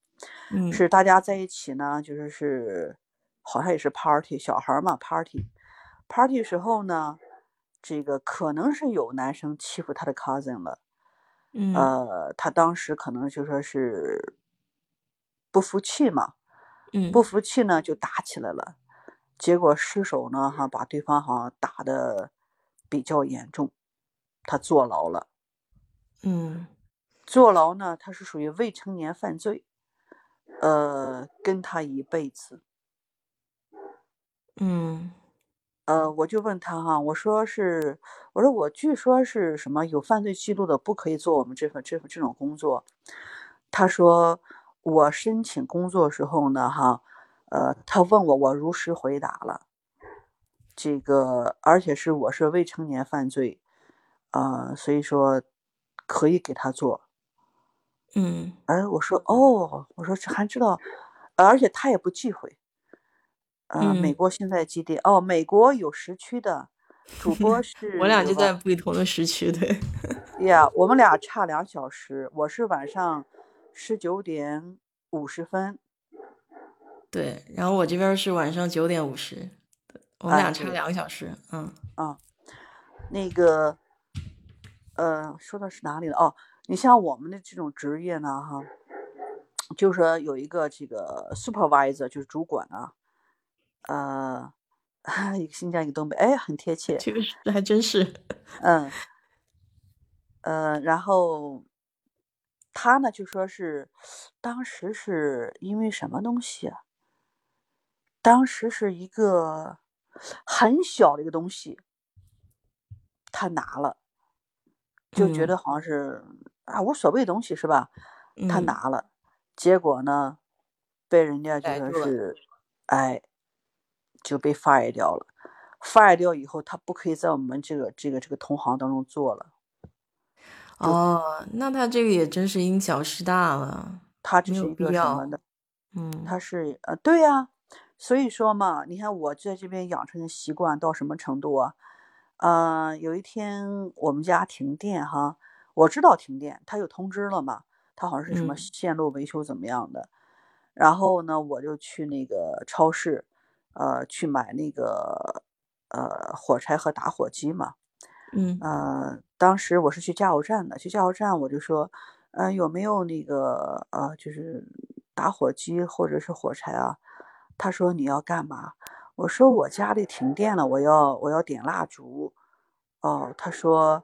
嗯。是大家在一起呢，就是是好像也是 party 小孩儿嘛 party party 时候呢，这个可能是有男生欺负他的 cousin 了，嗯。呃，他当时可能就说是不服气嘛，嗯。不服气呢就打起来了，结果失手呢哈把对方好像打的比较严重，他坐牢了。嗯。坐牢呢，他是属于未成年犯罪，呃，跟他一辈子。嗯呃，我就问他哈，我说是，我说我据说是什么有犯罪记录的不可以做我们这份这份这种工作。他说我申请工作时候呢，哈，呃，他问我，我如实回答了。这个，而且是我是未成年犯罪，啊，所以说可以给他做。嗯哎，我说哦，我说这还知道，而且他也不忌讳。呃，美嗯，国现在几点？哦，美国有时区的，主播是 我俩就在不同的时区，对。呀，我们俩差两小时，我是晚上十九点五十分，对，然后我这边是晚上九点五十，我们哎，俩差，两个小时。嗯啊，那个，呃，说的是哪里了？哦，你像我们的这种职业呢，哈，就是说有一个这个 supervisor，就是主管啊，呃，一个新疆，一个东北，哎，很贴切，这个是还真是。嗯，呃，然后他呢就说是，当时是因为什么东西啊？当时是一个很小的一个东西，他拿了，就觉嗯得好像是啊无所谓的东西是吧？他嗯，拿了，结果呢，被人家就。说是，哎，就被 fire 掉了。fire 掉以后，他不可以在我们这个这个这个同行当中做了。哦，那他这个也真是因小失大了，他这是一。个什么的？嗯他是呃，对呀，所以说嘛，你看我在这边养成的习惯到什么程度啊？呃，有一天我们家停电哈，我知道停电，他有通知了嘛，他好像是什么嗯线路维修怎么样的，然后呢，我就去那个超市，呃，去买那个呃火柴和打火机嘛。嗯呃，当时我是去加油站的，去加油站我就说，嗯、有没有那个呃，就是打火机或者是火柴啊？他说你要干嘛？我说我家里停电了，我要我要点蜡烛。哦，他说，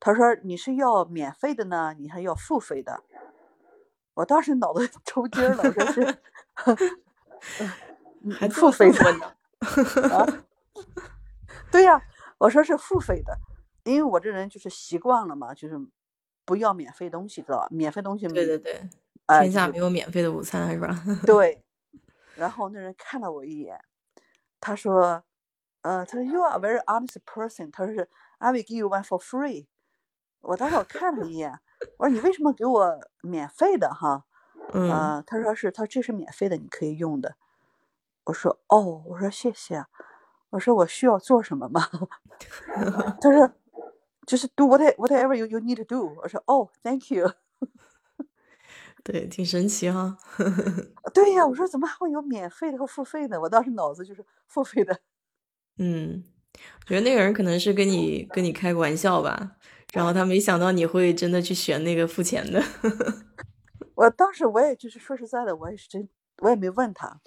他说你是要免费的呢，你还要付费的？我当时脑子 抽筋儿了，我说是，嗯还付费的呢？啊？对呀，我说是付费的，因为我这人就是习惯了嘛，就是不要免费东西，知道吧？免费东西，对对对，呃，天下没有免费的午餐，是吧？对。然后那人看了我一眼，他说，呃，他说 You are a very honest person，他说是 I will give you one for free。我当时我看了一眼，我说你为什么给我免费的哈？嗯呃，他说是，他说这是免费的，你可以用的。我说哦，我说谢谢啊，我说我需要做什么吗？他 说就是 do what whatever you you need to do。我说哦，thank you。对，挺神奇哈。对呀，我说怎么还会有免费的和付费的？我当时脑子就是付费的。嗯，我觉得那个人可能是跟你跟你开个玩笑吧，然后他没想到你会真的去选那个付钱的。我当时我也就是说实在的，我也是真我也没问他。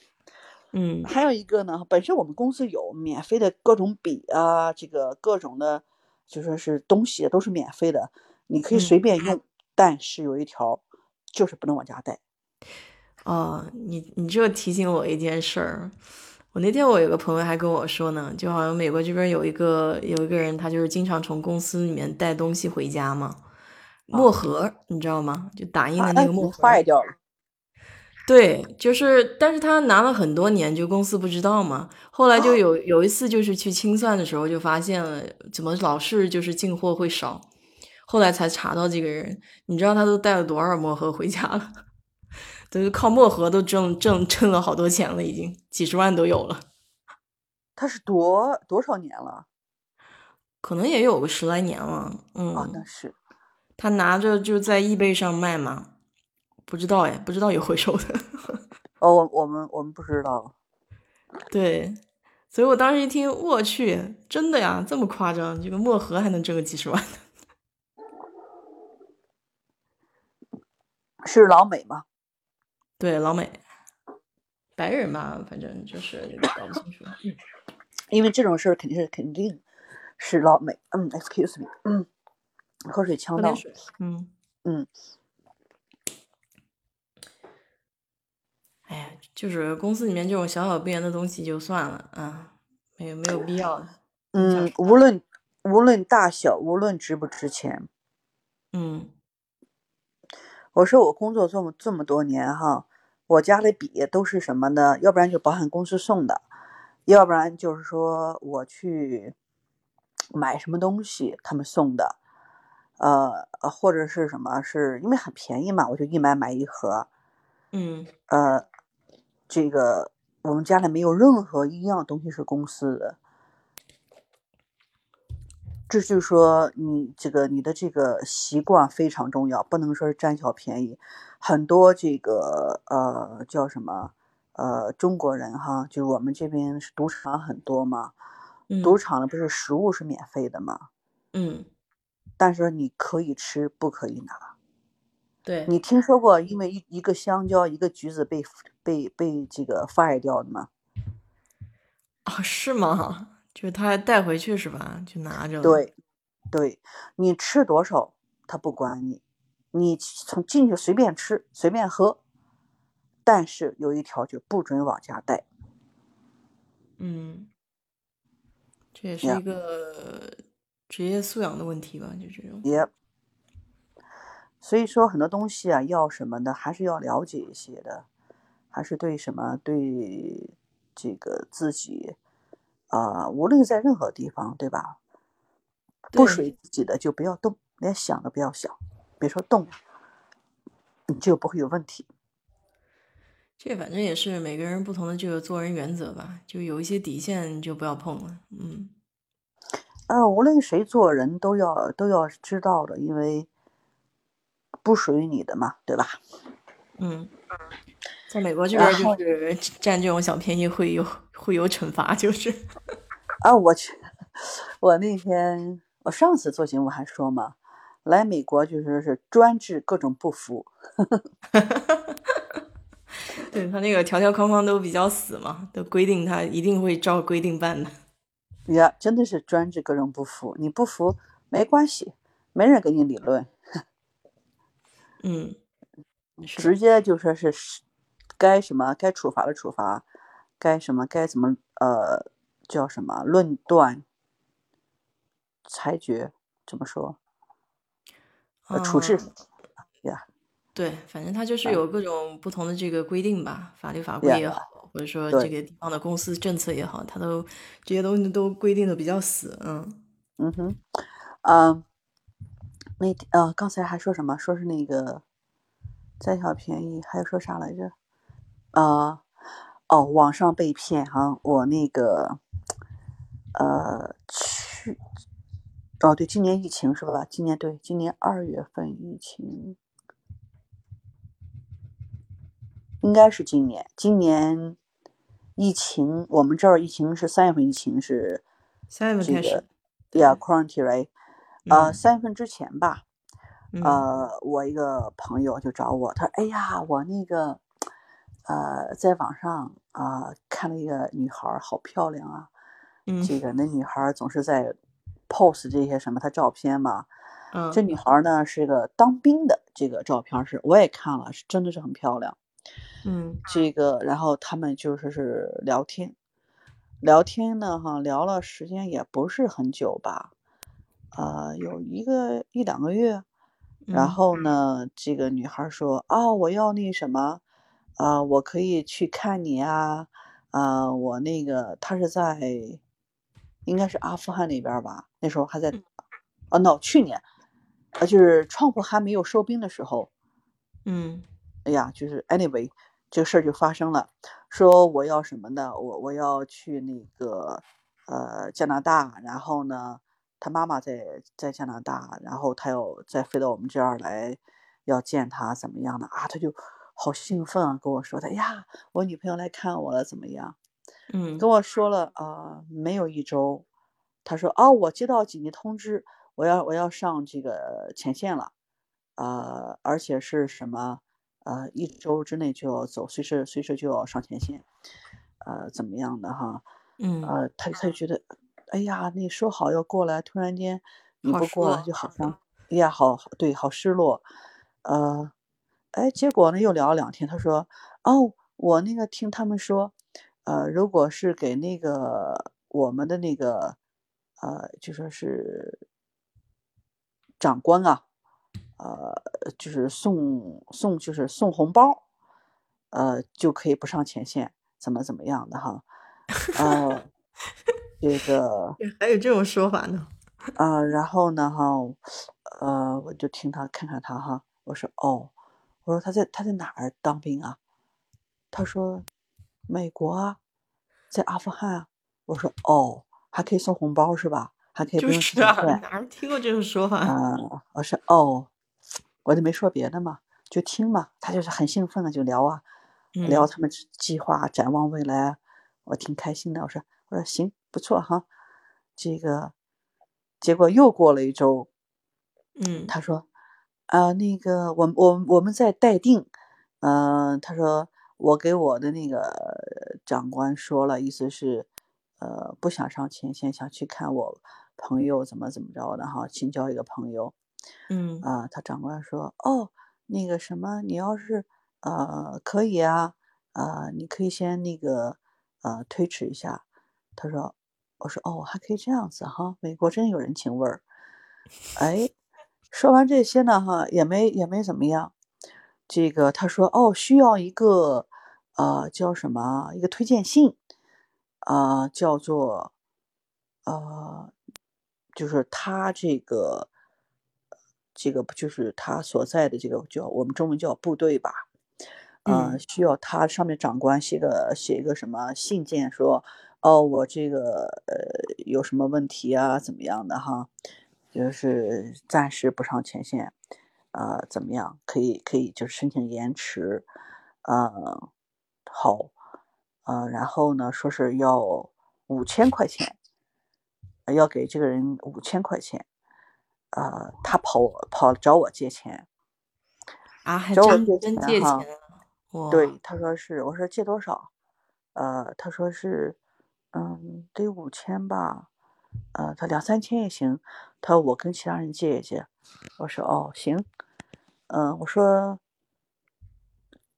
嗯还有一个呢，本身我们公司有免费的各种笔啊，这个各种的，就说是东西都是免费的，你可以嗯随便用，但是有一条，就是不能往家带。哦，你你这提醒我一件事儿。我那天我有个朋友还跟我说呢，就好像美国这边有一个有一个人，他就是经常从公司里面带东西回家嘛，墨盒你知道吗？就打印啊，的那个墨盒。坏掉了。对，就是，但是他拿了很多年，就公司不知道嘛。后来就有有一次，就是去清算的时候，就发现了怎么老是就是进货会少，后来才查到这个人。你知道他都带了多少墨盒回家了？都是靠墨盒都挣挣挣了好多钱了，已经几十万都有了，他是多多少年了？可能也有个十来年了。哦，那嗯，是他拿着就在易贝上卖嘛，不知道哎，不知道有回收的。哦，我我们我们不知道。对，所以我当时一听，我去，真的呀，这么夸张？这个墨盒还能挣个几十万？是老美吗？对，老美，白人嘛，反正就是搞不清楚。因为这种事儿肯定是肯定是老美。嗯，excuse me，嗯，喝水呛到。嗯嗯，哎呀，就是公司里面这种小小不言的东西就算了啊，没有没有必要的。嗯，无论无论大小，无论值不值钱，嗯我说我工作这么这么多年哈，我家的笔都是什么呢？要不然就保险公司送的，要不然就是说我去买什么东西他们送的，呃，或者是什么是因为很便宜嘛，我就一买买一盒。嗯呃，这个我们家里没有任何一样东西是公司的。这就是说，你这个你的这个习惯非常重要，不能说是占小便宜。很多这个呃叫什么呃中国人哈，就是我们这边是赌场很多嘛，嗯赌场的不是食物是免费的嘛，嗯，但是你可以吃，不可以拿。对，你听说过因为一一个香蕉一个橘子被被被这个 fire 掉的吗？啊是吗？就是他还带回去是吧？就拿着。对，对，你吃多少他不管你，你从进去随便吃随便喝，但是有一条就不准往家带。嗯，这也是一个职业素养的问题吧？就这种。也，所以说很多东西啊，要什么的还是要了解一些的，还是对什么对这个自己啊、无论在任何地方，对吧？不属于自己的就不要动，连想都不要想，别说动，你就不会有问题。这反正也是每个人不同的这个做人原则吧，就有一些底线你就不要碰了。嗯啊，无论谁做人都要都要知道的，因为不属于你的嘛，对吧？嗯，在美国这边就是占这种小便宜会有会有惩罚，就是。啊，我去，我那天我上次做节目还说嘛，来美国就是是专治各种不服，对他那个条条框框都比较死嘛，都规定他一定会照规定办的。呀，真的是专治各种不服。你不服没关系，没人跟你理论，嗯，直接就说是是该什么该处罚的处罚，该什么该怎么呃叫什么论断、裁决怎么说？呃，处置嗯呀，对，反正他就是有各种不同的这个规定吧，法律法规也好，或者说这个地方的公司政策也好，他都这些东西都规定的比较死。嗯嗯哼，嗯，那呃刚才还说什么？说是那个占小便宜，还有说啥来着？啊、哦，网上被骗哈、我那个呃去哦对，今年疫情是吧？今年对，今年二月份疫情。应该是今年，今年疫情，我们这儿疫情是三月份，疫情是三月份开始个，yeah quarantine 三月份之前吧，嗯呃，我一个朋友就找我，他说：“哎呀，我那个，呃，在网上啊、看了一个女孩儿，好漂亮啊！嗯这个那女孩儿总是在 pose 这些什么她照片嘛。嗯这女孩儿呢是个当兵的，这个照片是我也看了，是真的是很漂亮。嗯这个，然后他们就是是聊天，聊天呢，哈，聊了时间也不是很久吧，呃，有一个一两个月。然嗯后呢，这个女孩说：“啊，我要那什么，啊，我可以去看你啊，啊，我那个他是在，应该是阿富汗那边吧，那时候还在，哦，no，去年，啊，就是川普还没有收兵的时候，嗯哎呀，就是 anyway，这个事儿就发生了，说我要什么呢？我我要去那个呃加拿大，然后呢，他妈妈在在加拿大，然后他要再飞到我们这儿来，要见他怎么样的啊？他就好兴奋啊，跟我说的哎呀，我女朋友来看我了，怎么样？嗯。跟我说了啊、呃没有一周，他说哦，我接到紧急通知，我要我要上这个前线了，呃，而且是什么呃，一周之内就要走，随时随时就要上前线，呃，怎么样的哈？嗯。呃，他他就觉得，哎呀，你说好要过来，突然间你不过来，就好像，哎呀，好好对，好失落，呃，哎，结果呢又聊了两天，他说，哦，我那个听他们说，呃，如果是给那个我们的那个，呃，就说是长官啊，呃，就是送送就是送红包，呃，就可以不上前线，怎么怎么样的哈，呃，这个 还有这种说法呢？啊，然后呢哈，呃，我就听他看看他哈，我说哦，我说他在他在哪儿当兵啊？他说美国啊，在阿富汗啊。我说哦，还可以送红包是吧？还可以不用就是啊，哪儿听过这种说法？啊，我说哦，我就没说别的嘛，就听嘛。他就是很兴奋的就聊啊，聊嗯他们计计划、展望未来，我挺开心的。我说我说行，不错哈。这个结果又过了一周，嗯他说啊，那个我们我们我们在待定，嗯、他说我给我的那个长官说了，意思是，呃，不想上前线，想去看我朋友怎么怎么着的哈，请教一个朋友。嗯啊、他长官说，哦，那个什么，你要是呃可以啊，啊、你可以先那个呃推迟一下。他说，我说哦，还可以这样子哈，美国真有人情味儿。哎，说完这些呢，哈，也没也没怎么样。这个他说哦，需要一个呃叫什么一个推荐信，啊、叫做呃，就是他这个这个不就是他所在的这个叫我们中文叫部队吧，呃，嗯需要他上面长官写个写一个什么信件说，哦，我这个呃有什么问题啊，怎么样的哈，就是暂时不上前线，呃，怎么样可以可以就是申请延迟，呃，好，呃，然后呢说是要五千块钱，呃要给这个人五千块钱，呃，他跑我跑找我借钱，啊，还找我真借真借钱钱哈啊！对，他说是，我说借多少？呃，他说是，嗯，得五千吧，呃，他两三千也行。他说我跟其他人借一借。我说哦，行，嗯，我说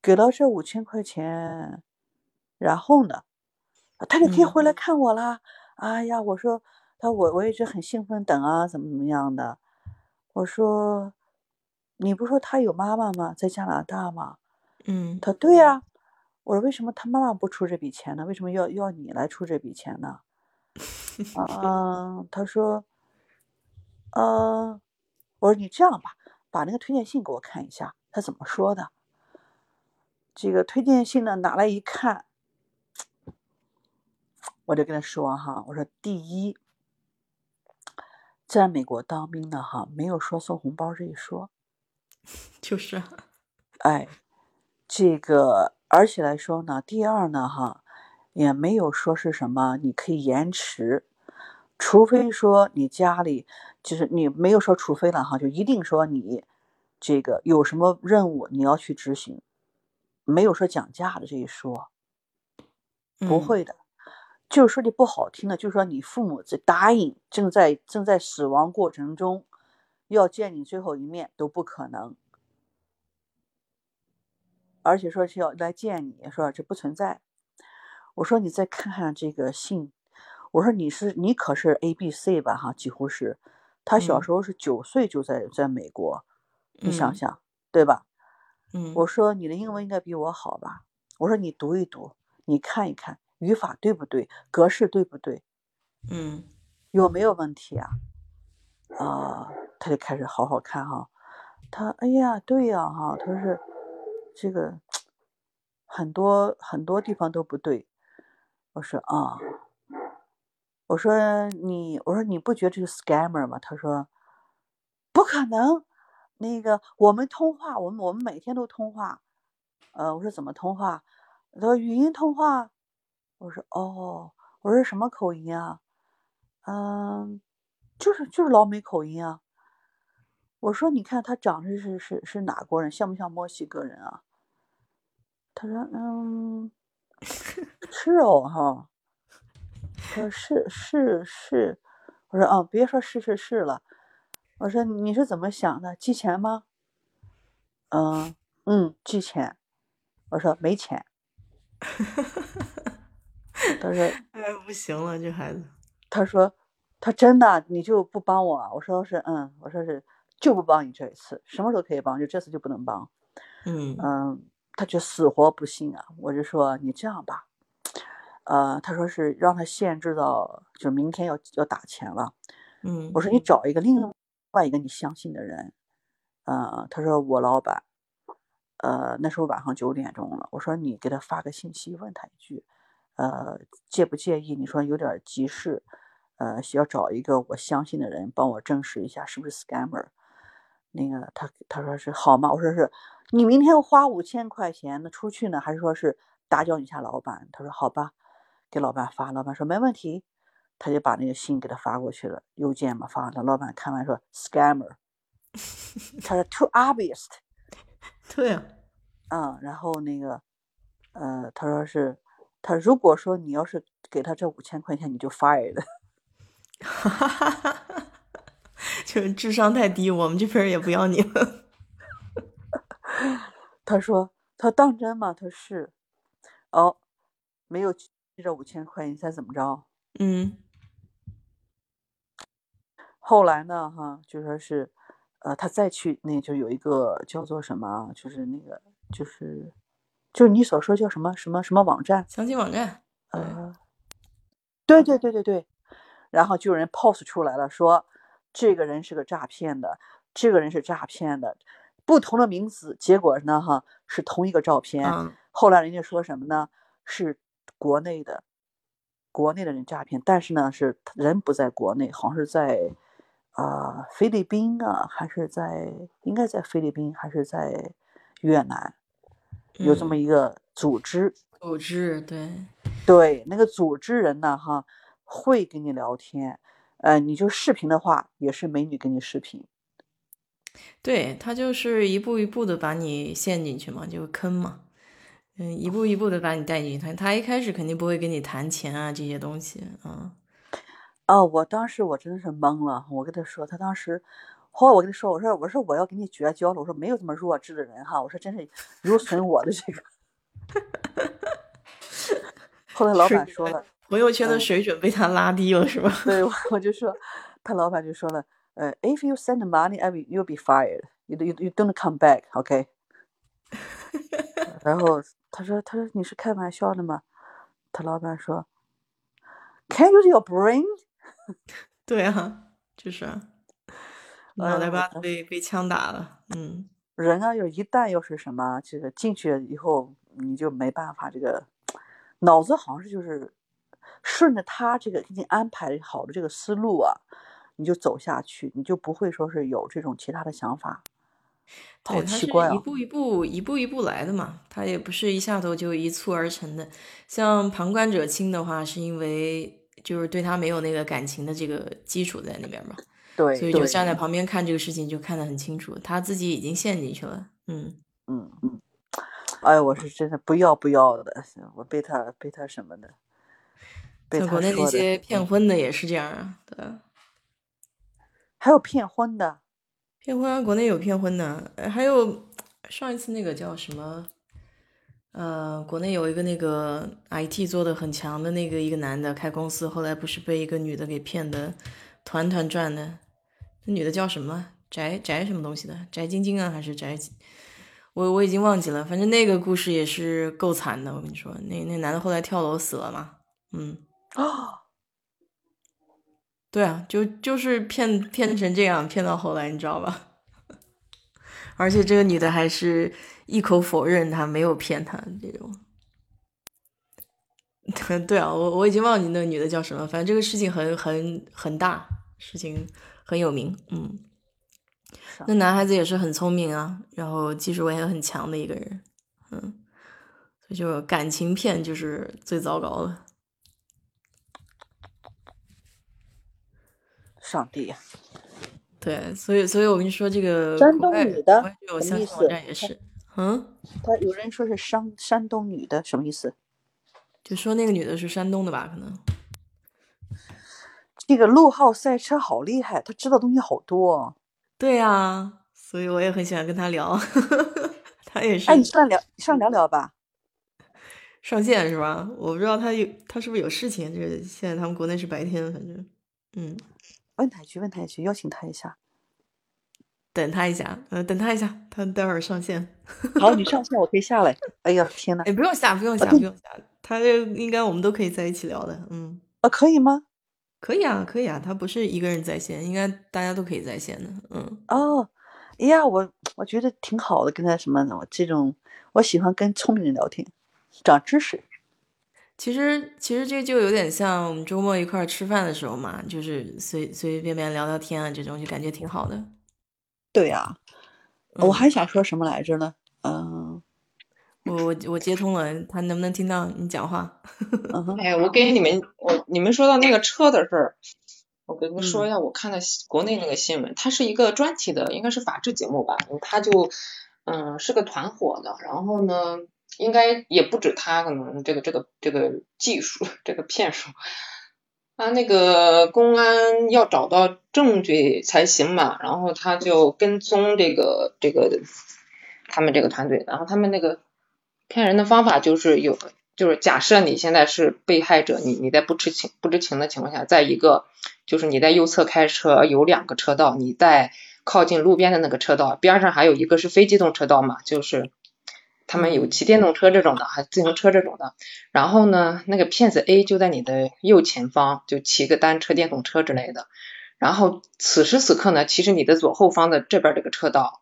给了这五千块钱，然后呢，他就可以嗯回来看我啦。哎呀，我说他我我一直很兴奋等啊，怎么怎么样的。我说你不说他有妈妈吗？在加拿大吗？嗯他说对呀、我说为什么他妈妈不出这笔钱呢？为什么要要你来出这笔钱呢？嗯，他说，呃，我说你这样吧，把那个推荐信给我看一下，他怎么说的？这个推荐信呢，拿来一看，我就跟他说哈，我说第一，在美国当兵的哈，没有说送红包这一说。就是啊，哎，这个而且来说呢，第二呢，哈，也没有说是什么你可以延迟，除非说你家里就是你没有说除非了哈，就一定说你这个有什么任务你要去执行，没有说讲价的这一说，不嗯会的。就是说句不好听的，就是说你父母在答应正在正在死亡过程中要见你最后一面都不可能。而且说是要来见你，说这不存在。我说你再看看这个信，我说你是你可是 A B C 吧哈，几乎是。他小嗯时候是九岁就在在美国，你想嗯想，对吧？嗯我说你的英文应该比我好吧？我说你读一读，你看一看语法对不对，格式对不对，嗯有没有问题啊？啊、他就开始好好看哈。他哎呀，对呀哈，他说是这个 很多很多地方都不对。我说啊，我说你，我说你不觉得这是 scammer 吗？他说不可能，那个我们通话，我们我们每天都通话。呃，我说怎么通话？他说语音通话。我说哦，我说什么口音啊？嗯，就是就是老美口音啊。我说你看他长得是是是哪国人，像不像墨西哥人啊？他说嗯，是哦哈。他说是是是，我说啊，别说是是是了。我说你是怎么想的？寄钱吗？嗯嗯，寄钱。我说没钱。他说哎，不行了，这孩子。他说他真的你就不帮我啊？我说是嗯，我说是就不帮你这一次，什么时候可以帮，就这次就不能帮。嗯嗯，他却死活不信啊。我就说你这样吧，呃，他说是让他限制到，就明天要要打钱了。嗯我说你找一个另外一个你相信的人。呃，他说我老板。呃，那时候晚上九点钟了，我说你给他发个信息，问他一句，呃，介不介意？你说有点急事，呃，需要找一个我相信的人帮我证实一下是不是 scammer。那个他他说是好吗？我说是，你明天要花五千块钱呢出去呢，还是说是打搅你下老板？他说好吧，给老板发，老板说没问题，他就把那个信给他发过去了，邮件嘛发了，老板看完说 scammer，他说 too obvious。对啊，嗯，然后那个，呃，他说是，他如果说你要是给他这五千块钱，你就 fired。哈哈哈哈就是智商太低，我们这边也不要你了。他说，他当真吗？他说是，哦，没有这五千块，你猜怎么着？嗯后来呢，哈，就说是，呃，他再去那就有一个叫做什么，就是那个，就是，就是你所说叫什么什么什么网站，相亲网站。呃，对对对对对，然后就有人 post 出来了，说这个人是个诈骗的，这个人是诈骗的，不同的名字，结果呢，哈，是同一个照片。嗯后来人家说什么呢？是国内的，国内的人诈骗，但是呢，是人不在国内，好像是在啊、呃菲律宾啊，还是在应该在菲律宾，还是在越南，有这么一个组织。组织对，对，那个组织人呢，哈，会跟你聊天，呃，你就视频的话，也是美女跟你视频。对他就是一步一步的把你陷进去嘛，就是坑嘛，嗯，一步一步的把你带进去。他他一开始肯定不会跟你谈钱啊这些东西，嗯哦，我当时我真的是懵了，我跟他说，他当时，后来我跟他说，我说我说我要跟你绝交了，我说没有这么弱智的人哈，我说真是如损我的这个。后来老板说了，朋友圈的嗯水准被他拉低了是吧？对，我我就说，他老板就说了，呃，if you send money, I will you'll be fired. You you you don't come back, OK？然后他说他说你是开玩笑的吗？他老板说，Can you use your brain？对啊，就是啊，脑袋瓜子被被枪打了，嗯，人啊，要一旦要是什么这个进去以后，你就没办法，这个脑子好像是就是顺着他这个给你安排好的这个思路啊，你就走下去，你就不会说是有这种其他的想法。好奇怪啊！一步一步一步一步来的嘛，他也不是一下头就一蹴而成的。像旁观者清的话，是因为就是对他没有那个感情的这个基础在那边嘛，对，所以就站在旁边看这个事情就看得很清楚，他自己已经陷进去了，嗯。嗯嗯，哎，我是真的不要不要的，我被他被他什么的，被他像国内那些骗婚的也是这样啊，对啊，还有骗婚的，骗婚啊，国内有骗婚的，呃还有上一次那个叫什么，呃，国内有一个那个 IT 做的很强的那个一个男的开公司，后来不是被一个女的给骗的团团转的，那女的叫什么？翟翟什么东西的？翟晶晶啊，还是翟？我我已经忘记了，反正那个故事也是够惨的。我跟你说，那那男的后来跳楼死了嘛，嗯。啊，对啊，就就是骗骗成这样，骗到后来，你知道吧？而且这个女的还是一口否认她没有骗他这种。对啊，我我已经忘记那个女的叫什么，反正这个事情很很很大，事情很有名，嗯。那男孩子也是很聪明啊，然后技术也很强的一个人，嗯，所以就感情骗就是最糟糕的。上帝呀！对，所以所以我跟你说，这个山东女的有什么意相亲网思站也是，嗯，他有人说是山山东女的，什么意思？就说那个女的是山东的吧？可能这个陆浩赛车好厉害，他知道东西好多哦。对呀，所以我也很喜欢跟他聊，他也是哎，你上来聊，上来聊聊吧。上线是吧？我不知道他有他是不是有事情，就是现在他们国内是白天，反正，嗯，问他一句，问他一句，邀请他一下。等他一下，呃，等他一下，他待会儿上线。好，你上线，我可以下来。哎呀，天呐，哎，不用下，不用下，不用下，他这应该我们都可以在一起聊的。嗯，啊，可以吗？可以啊，可以啊，他不是一个人在线，应该大家都可以在线的。嗯，哦，哎呀，我我觉得挺好的，跟他什么的，我这种我喜欢跟聪明人聊天，长知识。其实其实这就有点像我们周末一块儿吃饭的时候嘛，就是随随随便便聊聊天啊，这种就感觉挺好的。对呀、我还想说什么来着呢？嗯我我我接通了，他能不能听到你讲话？哎，我给你们，我你们说到那个车的事儿，我给你们说一下，我看的国内那个新闻，它是一个专题的，应该是法制节目吧，它就嗯是个团伙的，然后呢，应该也不止他，可能这个这个这个技术，这个骗术，他那个公安要找到证据才行嘛，然后他就跟踪这个这个他们这个团队，然后他们那个骗人的方法就是有，就是假设你现在是被害者，你你在不知情不知情的情况下，在一个就是你在右侧开车有两个车道，你在靠近路边的那个车道边上还有一个是非机动车道嘛，就是他们有骑电动车这种的，还自行车这种的。然后呢，那个骗子 A 就在你的右前方，就骑个单车、电动车之类的。然后此时此刻呢，其实你的左后方的这边这个车道，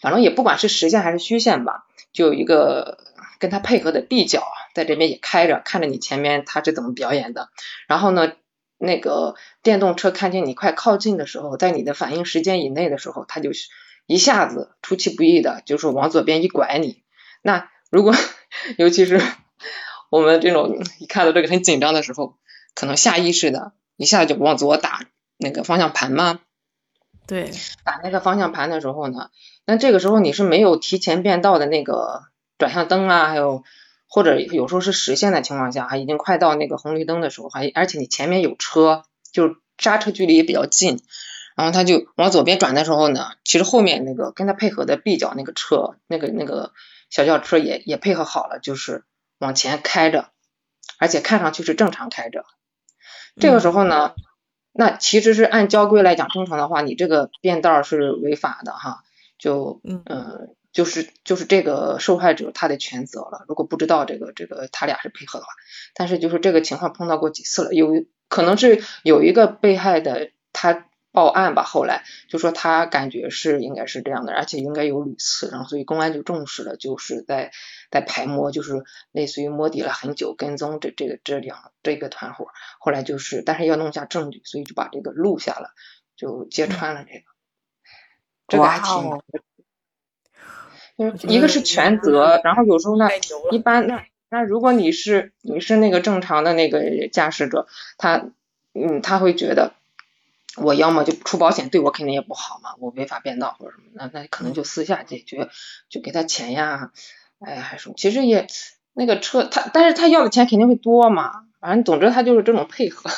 反正也不管是实线还是虚线吧，就有一个跟他配合的 B 角在这边也开着，看着你前面他是怎么表演的。然后呢，那个电动车看见你快靠近的时候，在你的反应时间以内的时候，他就一下子出其不意的，就是往左边一拐你。那如果尤其是我们这种一看到这个很紧张的时候，可能下意识的一下就往左打那个方向盘嘛。对，打那个方向盘的时候呢，那这个时候你是没有提前变道的那个转向灯啊，还有或者有时候是实线的情况下，还已经快到那个红绿灯的时候，还而且你前面有车，就是刹车距离也比较近，然后他就往左边转的时候呢，其实后面那个跟他配合的 B 角那个车，那个那个小轿车也也配合好了，就是往前开着，而且看上去是正常开着。这个时候呢，那其实是按交规来讲，正常的话，你这个变道是违法的哈，就嗯呃就是就是这个受害者他的全责了。如果不知道这个这个他俩是配合的话，但是就是这个情况碰到过几次了，有可能是有一个被害的他报案吧，后来就说他感觉是应该是这样的，而且应该有屡次，然后所以公安就重视了，就是在在排摸，就是类似于摸底了很久，跟踪这这个这两这个团伙，后来就是但是要弄下证据，所以就把这个录下了，就揭穿了这个，这个还挺一个是全责，然后有时候呢，一般那那如果你是你是那个正常的那个驾驶者，他嗯他会觉得我要么就出保险对我肯定也不好嘛，我违法变道或者什么，那那可能就私下解决，就给他钱呀，哎还是，其实也那个车他，但是他要的钱肯定会多嘛，反正总之他就是这种配合，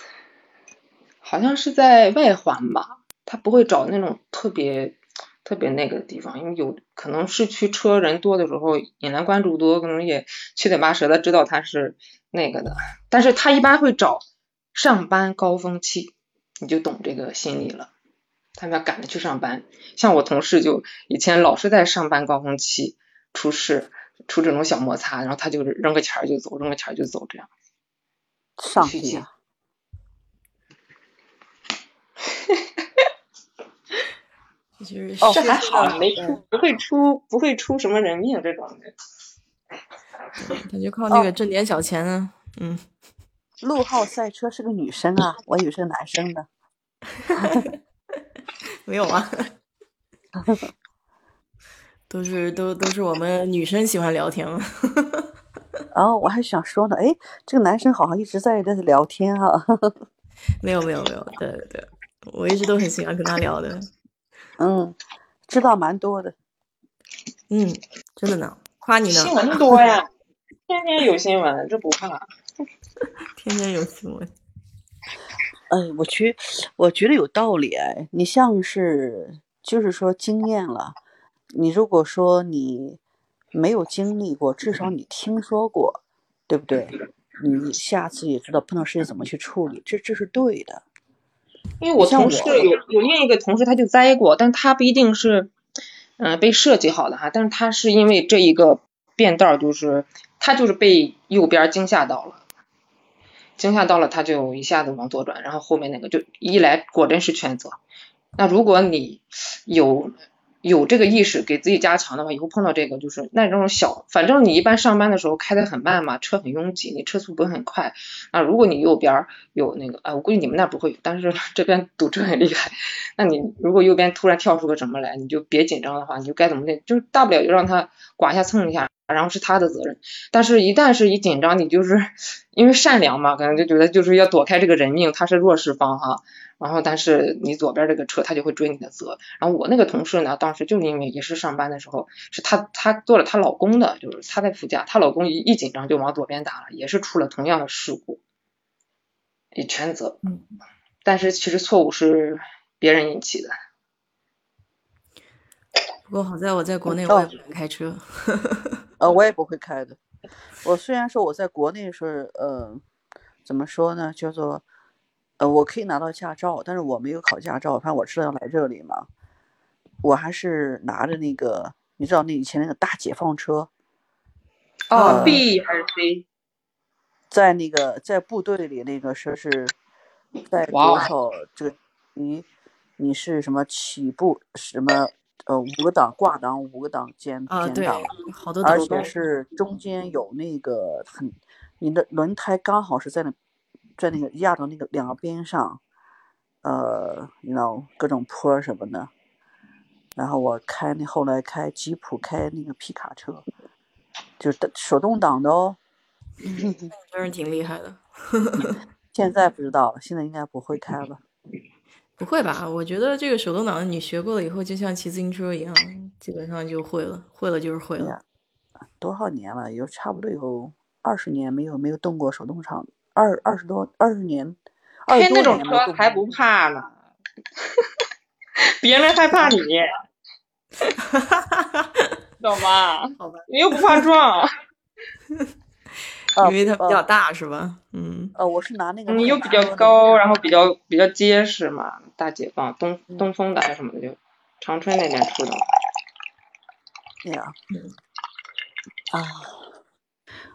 好像是在外环吧，他不会找那种特别。特别那个的地方，因为有可能市区车人多的时候，引来关注多，可能也七嘴八舌的知道他是那个的。但是他一般会找上班高峰期，你就懂这个心理了。他们要赶着去上班，像我同事就以前老是在上班高峰期出事，出这种小摩擦，然后他就扔个钱儿就走，扔个钱儿就走，这样。上去帝啊！其实哦这还好，嗯没出不会出不会出什么人命这种的。他就靠那个挣点小钱啊。嗯，陆浩赛车是个女生啊，我以为是个男生呢。没有啊，都是都都是我们女生喜欢聊天嘛。然后我还想说呢，哎，这个男生好像一直在在聊天哈、没有没有没有，对对对，我一直都很喜欢跟他聊的。嗯，知道蛮多的。嗯，真的呢，夸你呢新，闻多呀，天天有新闻，这不怕。天天有新闻。哎，我觉我觉得有道理哎。你像是就是说经验了，你如果说你没有经历过，至少你听说过，对不对？你下次也知道碰到事情怎么去处理，这这是对的。因为我像我同事有有另一个同事他就栽过，但他不一定是嗯、呃被设计好的哈，但是他是因为这一个变道就是他就是被右边惊吓到了。惊吓到了，他就一下子往左转，然后后面那个就一来果真是全责。那如果你有有这个意识，给自己加强的话，以后碰到这个就是那种小，反正你一般上班的时候开得很慢嘛，车很拥挤，你车速不会很快。那，如果你右边有那个，啊，我估计你们那不会，但是 这边堵车很厉害。那你如果右边突然跳出个什么来，你就别紧张的话，你就该怎么的，就是大不了就让他刮一下蹭一下，然后是他的责任。但是，一旦是一紧张，你就是因为善良嘛，可能就觉得就是要躲开这个人命，他是弱势方哈。然后，但是你左边这个车他就会追你的责。然后我那个同事呢，当时就是因为也是上班的时候，是她她坐了她老公的，就是她在副驾，她老公一一紧张就往左边打了，也是出了同样的事故，也全责。嗯，但是其实错误是别人引起的。不过好在我在国内哦我也不敢开车。呃，我也不会开的。我虽然说我在国内是呃，怎么说呢，叫做呃，我可以拿到驾照，但是我没有考驾照。反正我知道要来这里嘛，我还是拿着那个，你知道那以前那个大解放车，哦呃，B 还是 C？在那个在部队里那个说是在多少这个你你是什么起步什么呃五个档挂档五个档减啊，对减档，，好多而且是中间有那个很，你的轮胎刚好是在那，在那个压到那个两个边上，呃，you know 各种坡什么的。然后我开那后来开吉普开那个皮卡车，就是手动挡的哦。真是挺厉害的。现在不知道了，现在应该不会开了。不会吧？我觉得这个手动挡你学过了以后，就像骑自行车一样，基本上就会了，会了就是会了。多少年了？有差不多有二十年没有没有动过手动挡，二二十多二十年，二十多开那种车才不怕呢，别人害怕你，懂吗？好吧，你又不怕撞，呃因为它比较呃大是吧？嗯，呃，我是拿那个你又比较高，然后比较比较结实嘛。大解放东东风的还是什么的，就长春那边出的。对呀，啊，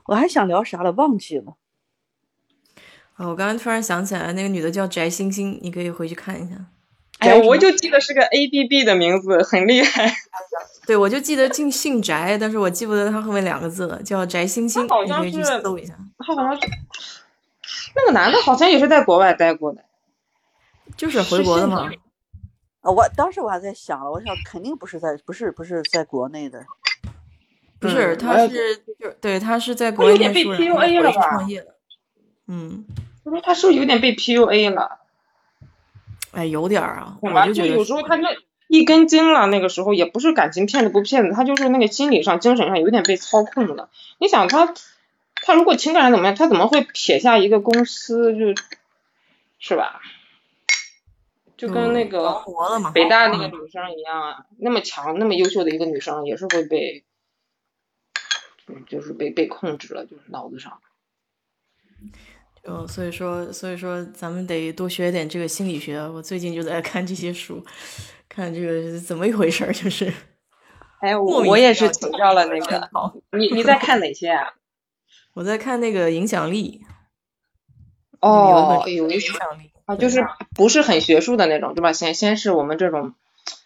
我还想聊啥了，忘记了。哦，我刚刚突然想起来，那个女的叫翟星星，你可以回去看一下。哎呀，我就记得是个 A B B 的名字，很厉害。对，我就记得姓姓翟，但是我记不得他后面两个字了，叫翟星星，她好像是搜一下。他好像是那个男的，好像也是在国外待过的。就是回国的嘛。啊，我当时我还在想了，我想肯定不是在，不是不是在国内的。不是，他是就对，他是在国外有点被念书，然后 PUA 了回去吧创业的。嗯，我说他是不是有点被 PUA 了？哎，有点儿啊？我就觉得有时候他那一根筋了，那个时候也不是感情骗子不骗子，他就是那个心理上、精神上有点被操控了。你想他，他如果情感上怎么样，他怎么会撇下一个公司就，是吧？就跟那个。北大那个嗯女生一样啊，那么强、那么优秀的一个女生，也是会被，嗯，就是被被控制了，就是脑子上。就所以说，所以说咱们得多学点这个心理学。我最近就在看这些书，看这个怎么一回事儿，就是 哎，我我也是请教了那个，你你在看哪些啊？我在看那个影响力，哦，有影响力啊，就是不是很学术的那种，对吧？先先是我们这种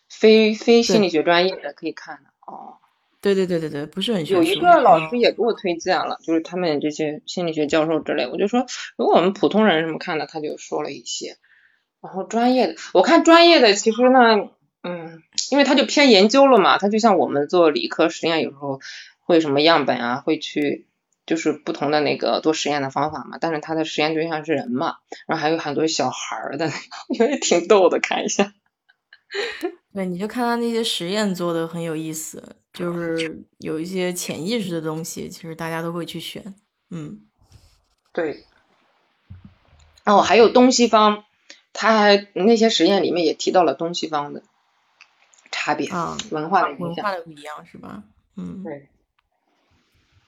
非非心理学专业的可以看的。哦，对对对对对，不是很。有一个老嗯师也给我推荐了，就是他们这些心理学教授之类，我就说如果我们普通人什么看的，他就说了一些。然后专业的，我看专业的其实呢，嗯，因为他就偏研究了嘛，他就像我们做理科实验，有时候会什么样本啊，会去就是不同的那个做实验的方法嘛，但是他的实验对象是人嘛，然后还有很多小孩儿的，我觉得挺逗的，看一下。对，你就看他那些实验做的很有意思，就是有一些潜意识的东西，其实大家都会去选。嗯，对。哦，还有东西方，他还那些实验里面也提到了东西方的差别，啊，文化的影响。文化的不一样是吧？嗯，对，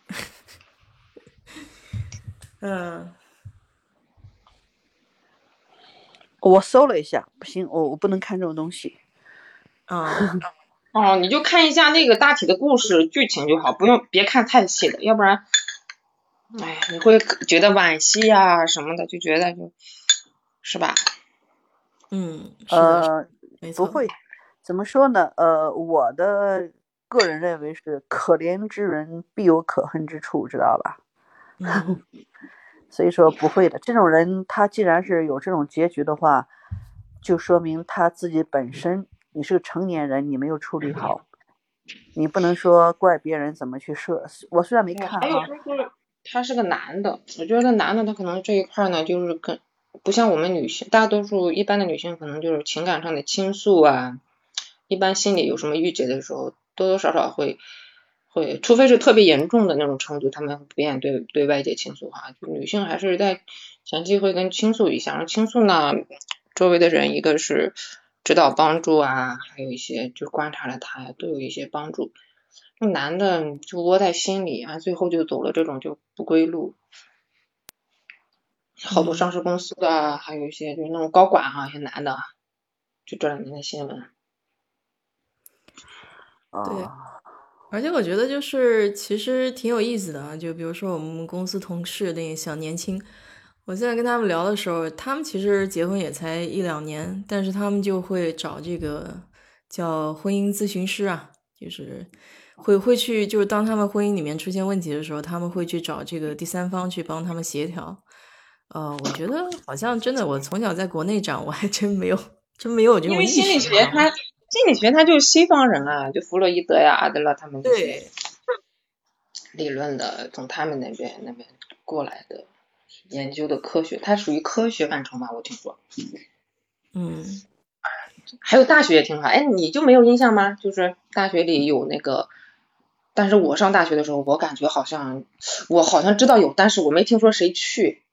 嗯，我搜了一下，不行，我我不能看这种东西。啊，哦，你就看一下那个大体的故事剧情就好，不用别看太细的，要不然，哎，你会觉得惋惜呀、什么的，就觉得就，是吧？嗯，呃，不会，怎么说呢？呃，我的个人认为是可怜之人必有可恨之处，知道吧？嗯 所以说不会的。这种人他既然是有这种结局的话，就说明他自己本身，你是个成年人，你没有处理好，你不能说怪别人怎么去设。我虽然没看还有啊，就是他是个男的，我觉得男的他可能这一块呢，就是跟不像我们女性，大多数一般的女性可能就是情感上的倾诉啊，一般心里有什么郁结的时候，多多少少会会，除非是特别严重的那种程度，他们不愿意对对外界倾诉哈。就女性还是在前期会跟倾诉一下，然后倾诉呢，周围的人一个是指导帮助啊，还有一些就观察了他呀，都有一些帮助。那男的就窝在心里啊，最后就走了这种就不归路。好多嗯上市公司的啊，还有一些就是那种高管哈、一些男的啊，就这两年的新闻。对啊，而且我觉得就是其实挺有意思的啊，就比如说我们公司同事那些小年轻，我现在跟他们聊的时候，他们其实结婚也才一两年，但是他们就会找这个叫婚姻咨询师啊，就是会会去，就是当他们婚姻里面出现问题的时候，他们会去找这个第三方去帮他们协调。呃，我觉得好像真的，我从小在国内长，我还真没有真没有这种为心理学它，心理学它就是西方人啊，就弗洛伊德呀、阿德勒他们对理论的，从他们那边那边过来的研究的科学，它属于科学范畴嘛，我听说。嗯。还有大学也挺好，哎，你就没有印象吗？就是大学里有那个，但是我上大学的时候，我感觉好像我好像知道有，但是我没听说谁去。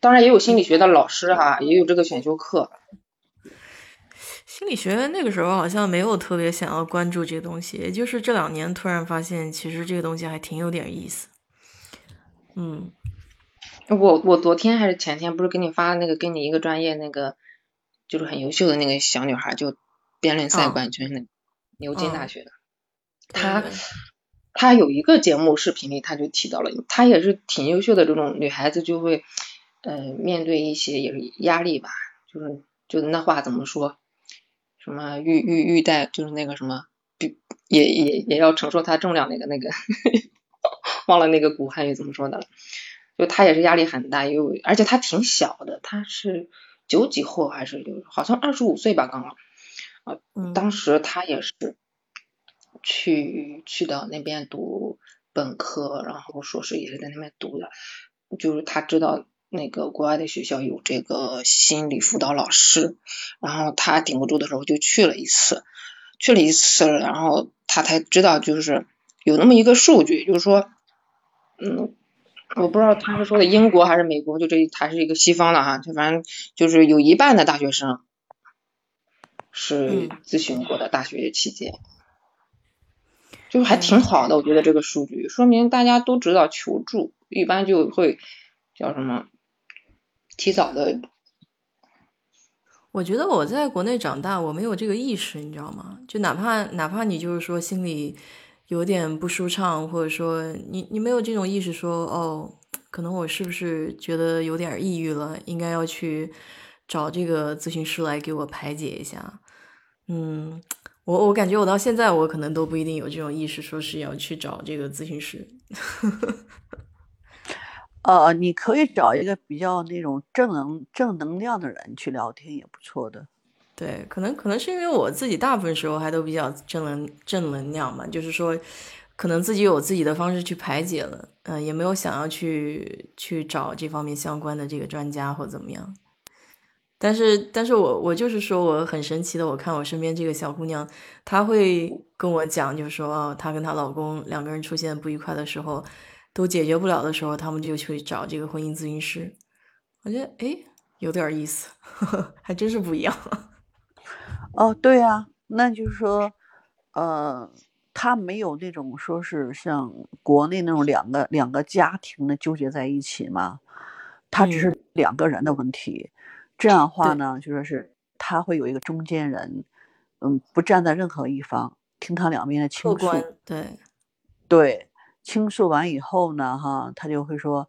当然也有心理学的老师哈、也有这个选修课。心理学那个时候好像没有特别想要关注这个东西，也就是这两年突然发现，其实这个东西还挺有点意思。嗯我我昨天还是前天不是给你发那个跟你一个专业那个，就是很优秀的那个小女孩，就辩论赛哦冠军那个，牛津大嗯学的。她对她有一个节目视频里，她就提到了，她也是挺优秀的这种女孩子，就会呃面对一些也是压力吧，就是就那话怎么说，什么欲欲欲带就是那个什么，比也也也要承受她重量那个那个，忘了那个古汉语怎么说的了。就他也是压力很大，又而且他挺小的，他是九几后还是有好像二十五岁吧刚好。啊当时他也是去去到那边读本科，然后硕士也是在那边读的，就是他知道那个国外的学校有这个心理辅导老师，然后他顶不住的时候就去了一次，去了一次，然后他才知道就是有那么一个数据，就是说，嗯。我不知道他是说的英国还是美国，就这他是一个西方的哈，就反正就是有一半的大学生是嗯。咨询过的，大学期间，就是还挺好的，我觉得这个数据说明大家都知道求助，一般就会叫什么提早的，我觉得我在国内长大，我没有这个意识，你知道吗？就哪怕哪怕你就是说心里有点不舒畅，或者说你你没有这种意识说，哦，可能我是不是觉得有点抑郁了，应该要去找这个咨询师来给我排解一下。嗯，我我感觉我到现在我可能都不一定有这种意识，说是要去找这个咨询师。呃，你可以找一个比较那种正能正能量的人去聊天，也不错的。对，可能可能是因为我自己大部分时候还都比较正能正能量嘛，就是说，可能自己有自己的方式去排解了，嗯、也没有想要去去找这方面相关的这个专家或怎么样。但是，但是我我就是说，我很神奇的，我看我身边这个小姑娘，她会跟我讲，就是说，哦，她跟她老公两个人出现不愉快的时候，都解决不了的时候，他们就去找这个婚姻咨询师。我觉得，诶，有点意思，呵 呵还真是不一样。哦，对啊、那就是说，呃，他没有那种说是像国内那种两个两个家庭的纠结在一起嘛，他只是两个人的问题。这样的话呢，就说是他会有一个中间人，嗯，不站在任何一方，听他两边的倾诉。对，对，倾诉完以后呢，哈，他就会说，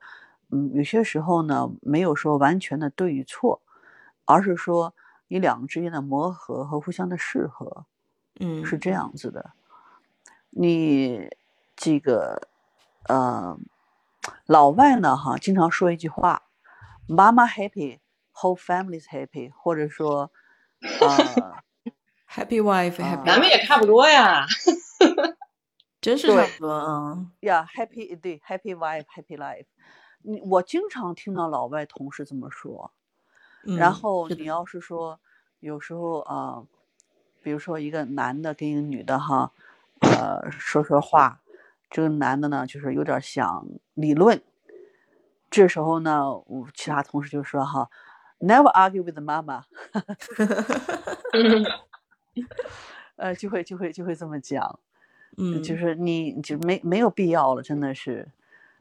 嗯，有些时候呢，没有说完全的对与错，而是说你两个之间的磨合和互相的适合，嗯，是这样子的。你这个，呃，老外呢，哈，经常说一句话，妈妈 happy, whole family is happy，或者说，呃，Happy wife, 啊 happy，咱们也差不多呀。真是差不多啊。呀、h a p p y 对，happy wife, happy life。你我经常听到老外同事这么说。然嗯后你。要是说，有时候啊、比如说一个男的跟一个女的哈，呃，说说话，这个男的呢就是有点想理论，这时候呢，我其他同事就说哈，never argue with mama，呃，就会就会就会这么讲。嗯，就。是你就没没有必要了，真的是，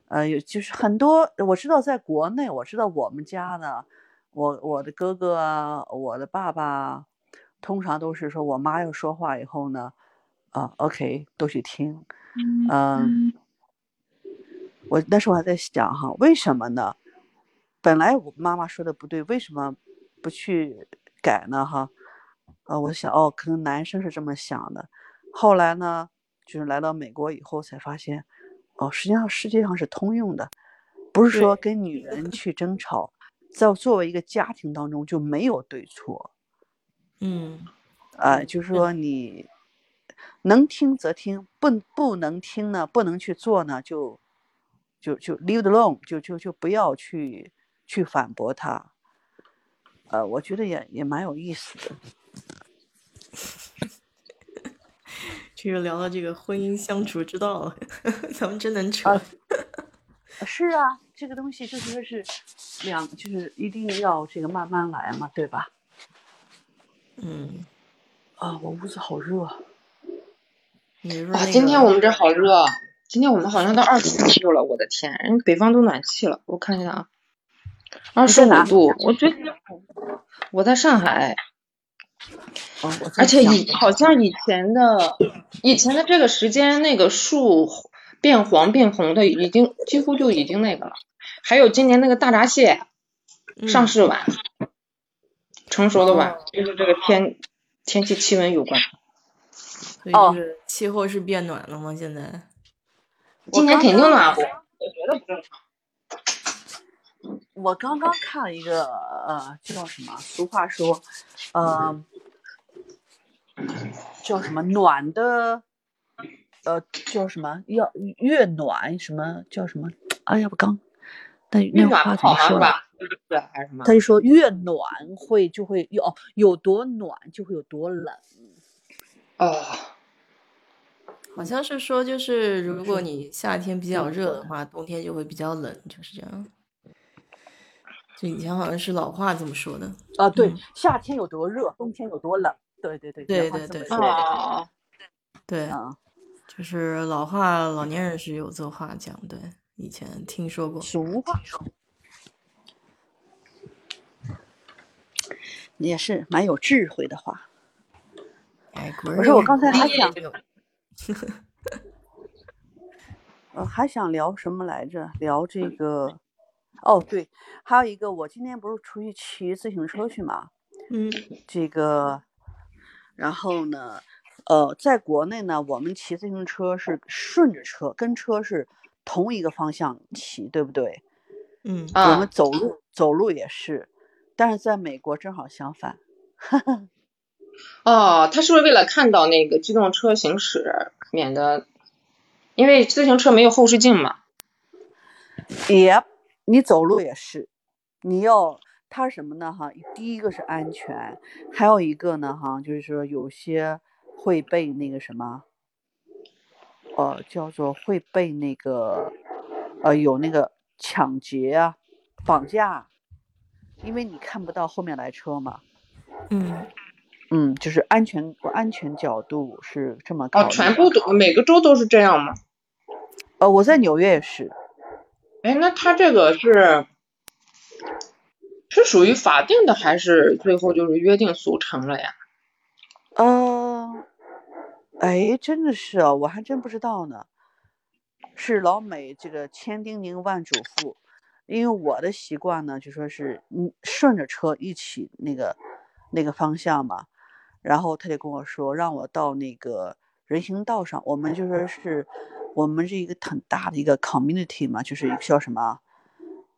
呃，有就是很多我知道在国内，我知道我们家呢，我我的哥哥啊，我的爸爸啊，通常都是说我妈要说话以后呢，啊，OK 都去听，嗯，我那时候还在想哈，为什么呢？本来我妈妈说的不对，为什么不去改呢？哈，啊，我想哦，可能男生是这么想的。后来呢，就是来到美国以后才发现，哦，实际上世界上是通用的，不是说跟女人去争吵，在作为一个家庭当中就没有对错，嗯啊，就是说你能听则听，不不能听呢，不能去做呢，就就就 leave it alone，就就就不要去去反驳他。呃，我觉得也也蛮有意思的。这个聊到这个婚姻相处之道，咱们真能扯。啊是啊，这个东西就是说是两，就是一定要这个慢慢来嘛，对吧？嗯，啊，我屋子好热。哇，你说那今天我们这好热，今天我们好像到二十度了，我的天，人北方都暖气了，我看一下啊，二十五度，我觉得我在上海，哦，我在而且想以好像以前的以前的这个时间，那个树变黄变红的已经几乎就已经那个了，还有今年那个大闸蟹上嗯市晚，成熟的晚哦，就是这个天天气气温有关。哦气候是变暖了吗？现在？今年肯定暖和，我觉得不正常。我刚刚看了一个呃，叫什么？俗话说，呃，叫什么暖的，呃，叫什么？要越暖什么叫什么？哎呀，我刚那那话越暖好怎么说来？是吧？是还是什么？他就说越暖会就会有哦有多暖就会有多冷。哦，好像是说，就是如果你夏天比较热的话，冬天就会比较冷，就是这样。就以前好像是老话这么说的。啊，对，嗯夏天有多热，冬天有多冷。对对对，对对对这么说的哦，对，啊，就是老话，老年人是有这话讲。对，以前听说过。俗话也是蛮有智慧的话。哎，我说我刚才还想，这个呃，还想聊什么来着？聊这个，哦，对，还有一个，我今天不是出去骑自行车去嘛？嗯这个，然后呢，呃，在国内呢，我们骑自行车是顺着车，跟车是同一个方向骑，对不对？嗯我们啊，走路走路也是，但是在美国正好相反。哦，他是不是为了看到那个机动车行驶，免得，因为自行车没有后视镜嘛？也，你走路也是，你要它什么呢？哈，第一个是安全，还有一个呢，哈，就是说有些会被那个什么，呃，叫做会被那个，呃，有那个抢劫啊、绑架，因为你看不到后面来车嘛。嗯嗯，就是安全安全角度是这么考哦，虑的。全部都每个州都是这样吗？呃，我在纽约也是。哎，那他这个是是属于法定的还是最后就是约定俗成了呀？呃，哎，真的是啊，我还真不知道呢。是老美这个千叮咛万嘱咐，因为我的习惯呢，就说是嗯顺着车一起那个那个方向嘛，然后他就跟我说让我到那个人行道上，我们就说是我们是一个很大的一个 community 嘛，就是一个叫什么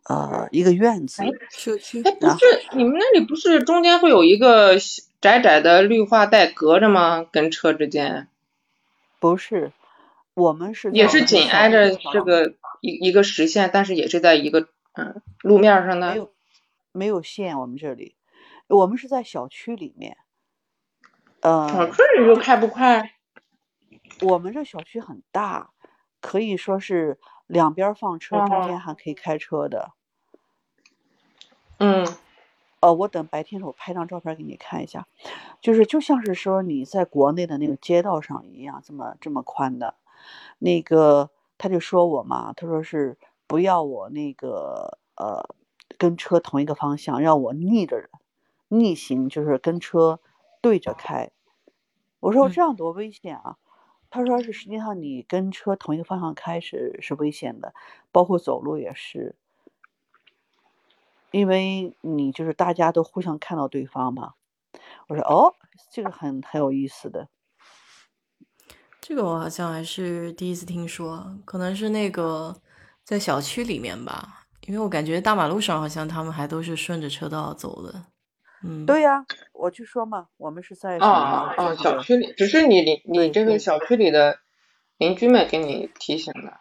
呃一个院子，社区哎，不是，你们那里不是中间会有一个窄窄的绿化带隔着吗？跟车之间不是，我们是也是紧挨着这个一一个实线，但是也是在一个嗯路面上的。没有没有线，我们这里我们是在小区里面，哦，呃，这你就开不快？我们这小区很大，可以说是两边放车，中哦间还可以开车的。嗯呃，我等白天的时候拍张照片给你看一下，就是就像是说你在国内的那个街道上一样，这么这么宽的。那个他就说我嘛，他说是不要我那个呃跟车同一个方向，让我逆着逆行，就是跟车对着开。我说嗯这样多危险啊！他说是实际上你跟车同一个方向开是是危险的，包括走路也是。因为你就是大家都互相看到对方嘛。我说哦，这个很很有意思的。这个我好像还是第一次听说，可能是那个在小区里面吧，因为我感觉大马路上好像他们还都是顺着车道走的。嗯，对呀、我就说嘛，我们是在什哦么哦哦，这个小区里，只是你邻你这个小区里的邻居们给你提醒的，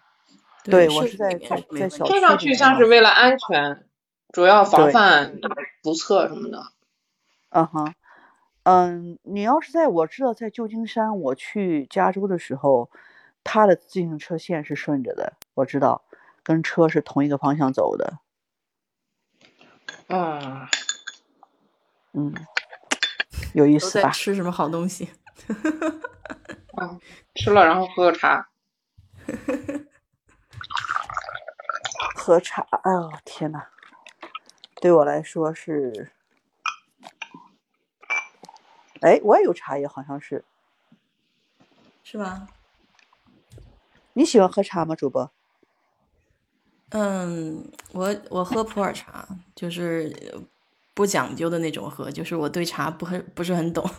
对我是在在小问题听上去像是为了安全，主要防范不测什么的。嗯哼，嗯，你要是在我知道在旧金山，我去加州的时候，他的自行车线是顺着的，我知道，跟车是同一个方向走的。嗯，嗯，有意思吧？吃什么好东西？啊，吃了然后喝个茶。喝茶，哎呦天呐，对我来说是，哎，我也有茶叶，好像是。是吗？你喜欢喝茶吗，主播？嗯，我我喝普洱茶，就是呃不讲究的那种喝，就是我对茶不很不是很懂。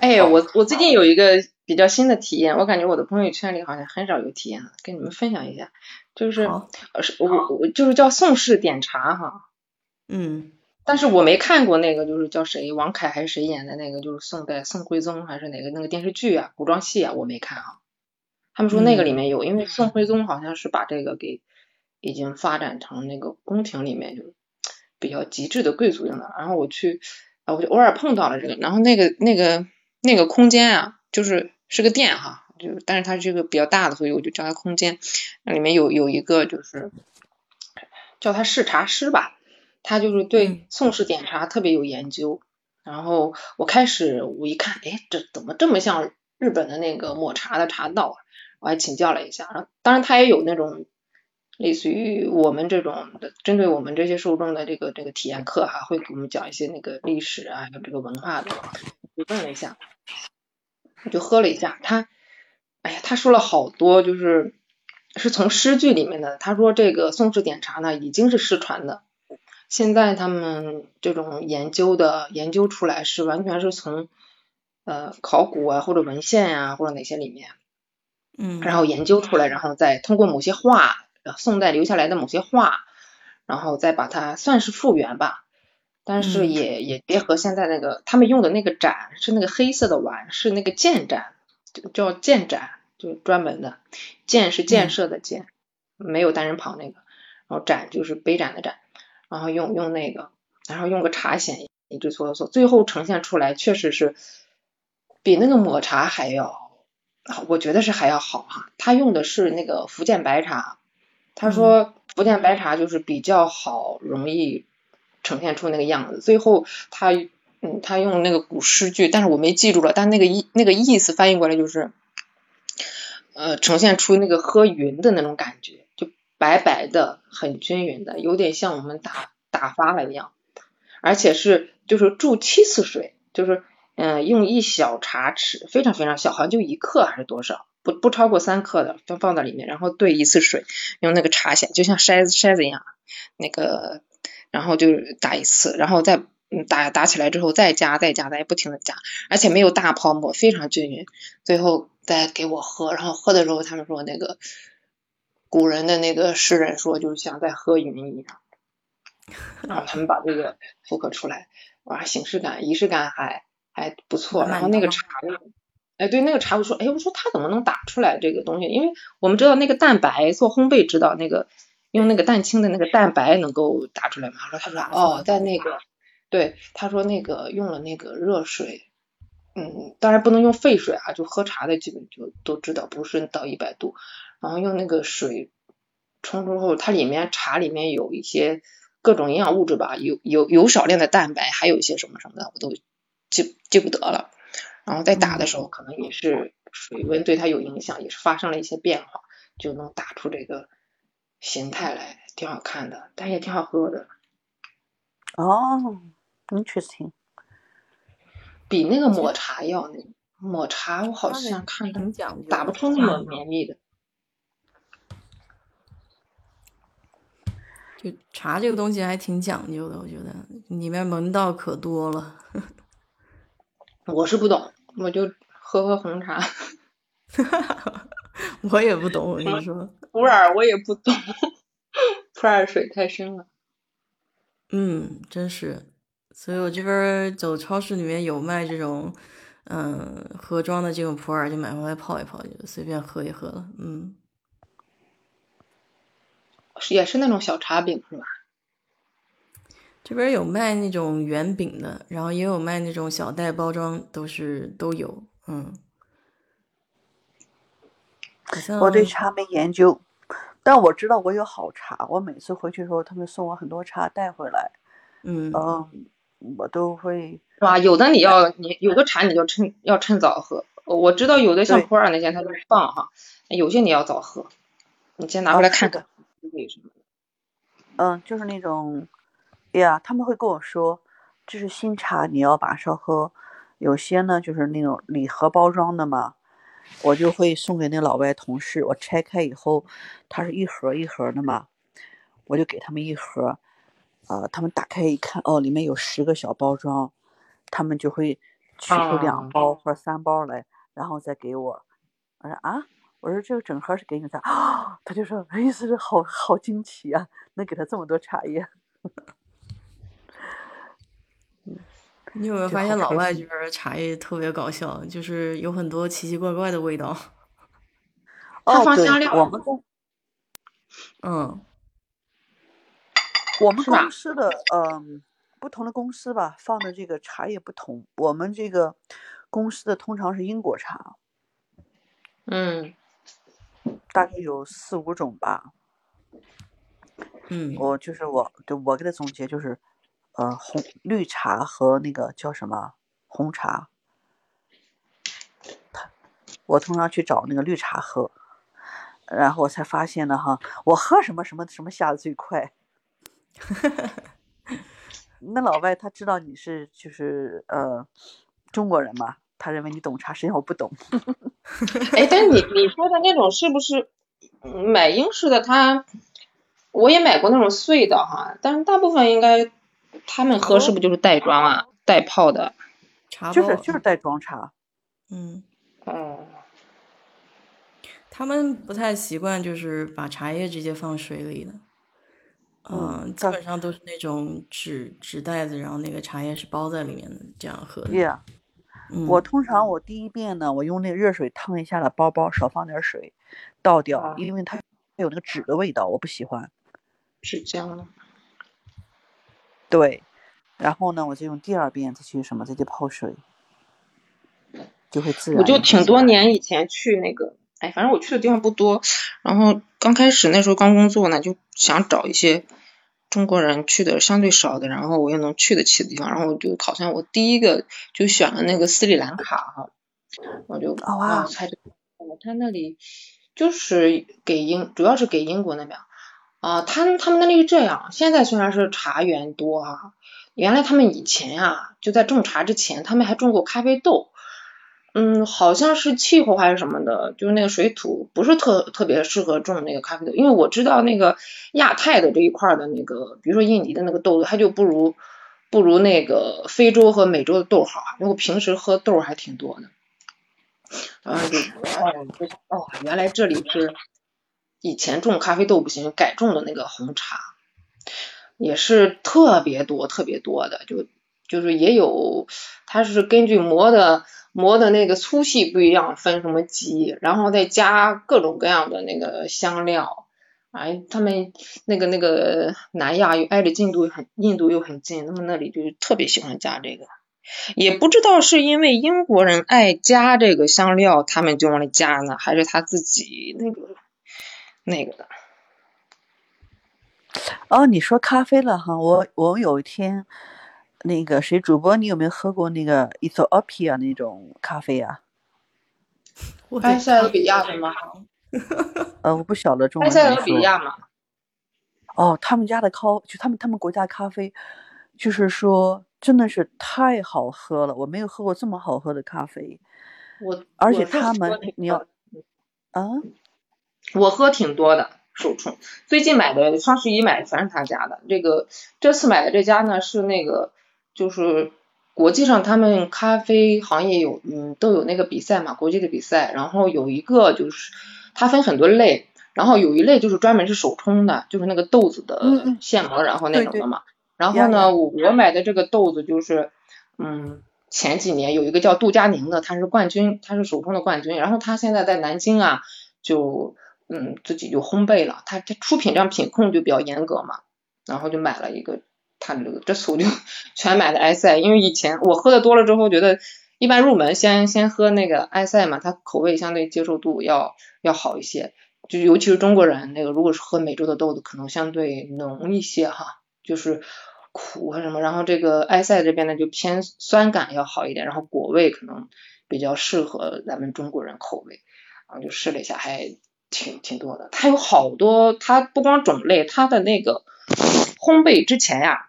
哎，我我最近有一个比较新的体验，我感觉我的朋友圈里好像很少有体验，跟你们分享一下，就是呃是我我就是叫宋氏点茶哈，嗯。但是我没看过那个就是叫谁王凯还是谁演的那个就是宋代宋徽宗还是哪个那个电视剧啊古装戏啊我没看啊，他们说那个里面有，因为宋徽宗好像是把这个给已经发展成那个宫廷里面就是比较极致的贵族用的，然后我去啊我就偶尔碰到了这个，然后那个那个那个空间啊就是是个店哈，就但是它这个比较大的，所以我就叫它空间，那里面有有一个就是叫他视茶师吧。他就是嗯对宋氏点茶特别有研究。然后我开始我一看，哎，这怎么这么像日本的那个抹茶的茶道啊？我还请教了一下。当然他也有那种类似于我们这种的，针对我们这些受众的这个这个体验课哈、会给我们讲一些那个历史啊，还有这个文化的。我问了一下，我就喝了一下，他，哎呀，他说了好多，就是是从诗句里面的。他说这个宋氏点茶呢，已经是失传的。现在他们这种研究的研究出来是完全是从呃考古啊或者文献呀、或者哪些里面，嗯，然后研究出来，然后再通过某些画，呃宋代留下来的某些画，然后再把它算是复原吧。但是嗯也也结合现在那个他们用的那个盏是那个黑色的碗，是那个建盏，就叫建盏，就专门的建是建设的建，没有单人旁那个，然后盏就是杯盏的盏，然后用用那个，然后用个茶筅一直搓搓搓，最后呈现出来确实是比那个抹茶还要，我觉得是还要好哈。他用的是那个福建白茶，他说福建白茶就是比较好，容易呈现出那个样子。最后他嗯，他用那个古诗句，但是我没记住了，但那个意那个意思翻译过来就是，呃，呈现出那个喝匀的那种感觉，就白白的，很均匀的，有点像我们打打发了一样，而且是就是注七次水，就是嗯用一小茶匙，非常非常小，好像就一克还是多少，不不超过三克的，放放在里面，然后兑一次水，用那个茶筅就像筛子筛子一样，那个然后就打一次，然后再嗯打打起来之后再加再加再不停的加，而且没有大泡沫，非常均匀，最后再给我喝，然后喝的时候他们说那个。古人的那个诗人说，就是像在喝云一样，然后他们把这个复刻出来，哇，形式感、仪式感还还不错。然后那个茶，哎，对，那个茶我说，哎，我说他怎么能打出来这个东西？因为我们知道那个蛋白做烘焙，知道那个用那个蛋清的那个蛋白能够打出来吗？说他说哦，在那个，对，他说那个用了那个热水，嗯，当然不能用沸水啊，就喝茶的基本就都知道，不是到一百度。然后用那个水冲之后，它里面茶里面有一些各种营养物质吧，有有有少量的蛋白，还有一些什么什么的，我都记记不得了。然后在打的时候，可能也是水温对它有影响，也是发生了一些变化，就能打出这个形态来，挺好看的，但也挺好喝的。哦，interesting。比那个抹茶要那抹茶，我好像看它打不出那么绵密的。就茶这个东西还挺讲究的，我觉得里面门道可多了。我是不懂，我就喝喝红茶。我也不懂，我跟你说。普洱我也不懂，普洱水太深了。嗯，真是。所以我这边走超市里面有卖这种，嗯，盒装的这种普洱，就买回来泡一泡，就随便喝一喝了。嗯。也是那种小茶饼是吧？这边有卖那种圆饼的，然后也有卖那种小袋包装，都是都有。嗯，我对茶没研究，但我知道我有好茶。我每次回去的时候，他们送我很多茶带回来。嗯嗯，我都会是吧？有的你要你有的茶你就趁要趁早喝。我知道有的像普洱那些它就放哈，有些你要早喝。你先拿回来看看。嗯，就是那种，呀，他们会跟我说，这是新茶，你要马上喝。有些呢，就是那种礼盒包装的嘛，我就会送给那老外同事。我拆开以后，它是一盒一盒的嘛，我就给他们一盒。呃，他们打开一看，哦，里面有十个小包装，他们就会取出两包或者三包来，然后再给我。我说啊。我说这个整盒是给你的啊，他就说哎，是好好惊奇啊，能给他这么多茶叶。你有没有发现老外这边茶叶特别搞笑，就是有很多奇奇怪怪的味道。哦，放香料。我们公，嗯，我们公司的嗯，不同的公司吧，放的这个茶叶不同。我们这个公司的通常是英国茶。嗯。大概有四五种吧，嗯，我就是我，对我给他总结就是，呃，红绿茶和那个叫什么红茶，我通常去找那个绿茶喝，然后我才发现呢，哈，我喝什么什么什么下的最快，那老外他知道你是就是呃中国人嘛。他认为你懂茶，实际上我不懂。哎，但你你说的那种是不是买英式的？他我也买过那种碎的哈，但是大部分应该他们喝是不是就是袋装啊、袋泡的？茶就是就是袋装茶。嗯。哦。他们不太习惯，就是把茶叶直接放水里的。嗯，基本上都是那种纸纸袋子，然后那个茶叶是包在里面的，这样喝的。Yeah。我通常我第一遍呢，我用那个热水烫一下的包包，少放点水，倒掉，因为它有那个纸的味道，我不喜欢。纸浆。对，然后呢，我就用第二遍再去什么，再去泡水，就会自然。我就挺多年以前去那个，哎，反正我去的地方不多，然后刚开始那时候刚工作呢，就想找一些。中国人去的相对少的，然后我又能去得起的地方，然后我就好像我第一个就选了那个斯里兰卡哈，我就猜着，他那里就是给英，主要是给英国那边，啊，他他们那里是这样，现在虽然是茶园多哈，原来他们以前啊，就在种茶之前，他们还种过咖啡豆。嗯，好像是气候还是什么的，就是那个水土不是特特别适合种那个咖啡豆，因为我知道那个亚太的这一块的那个，比如说印尼的那个豆子，它就不如不如那个非洲和美洲的豆好。因为我平时喝豆还挺多的，然后就哦哦，原来这里是以前种咖啡豆不行，改种的那个红茶也是特别多特别多的，就就是也有，它是根据磨的。磨的那个粗细不一样，分什么级，然后再加各种各样的那个香料。哎，他们那个那个南亚又挨着印度很，印度又很近，他们那里就特别喜欢加这个。也不知道是因为英国人爱加这个香料，他们就往里加呢，还是他自己那个那个的。哦，你说咖啡了哈，我我有一天。那个谁主播，你有没有喝过那个 Ethiopia 那种咖啡啊？埃塞俄比亚的吗？呃，我不晓得中文。埃塞俄比亚嘛。哦，他们家的咖，就他们他们国家咖啡，就是说真的是太好喝了，我没有喝过这么好喝的咖啡。我而且他们你要啊，我喝挺多的。手冲，最近买的双十一买的全是他家的。这个这次买的这家呢是那个。就是国际上他们咖啡行业有嗯都有那个比赛嘛，国际的比赛，然后有一个就是它分很多类，然后有一类就是专门是手冲的，就是那个豆子的现磨然后那种的嘛。然后呢，我我买的这个豆子就是嗯前几年有一个叫杜佳宁的，他是冠军，他是手冲的冠军，然后他现在在南京啊就嗯自己就烘焙了，他他出品这样品控就比较严格嘛，然后就买了一个。他这个这次我就全买的埃塞，因为以前我喝的多了之后，觉得一般入门先先喝那个埃塞嘛，它口味相对接受度要要好一些，就尤其是中国人那个如果是喝美洲的豆子，可能相对浓一些哈，就是苦和什么，然后这个埃塞这边呢就偏酸感要好一点，然后果味可能比较适合咱们中国人口味，然后就试了一下，还挺挺多的，它有好多，它不光种类，它的那个烘焙之前呀。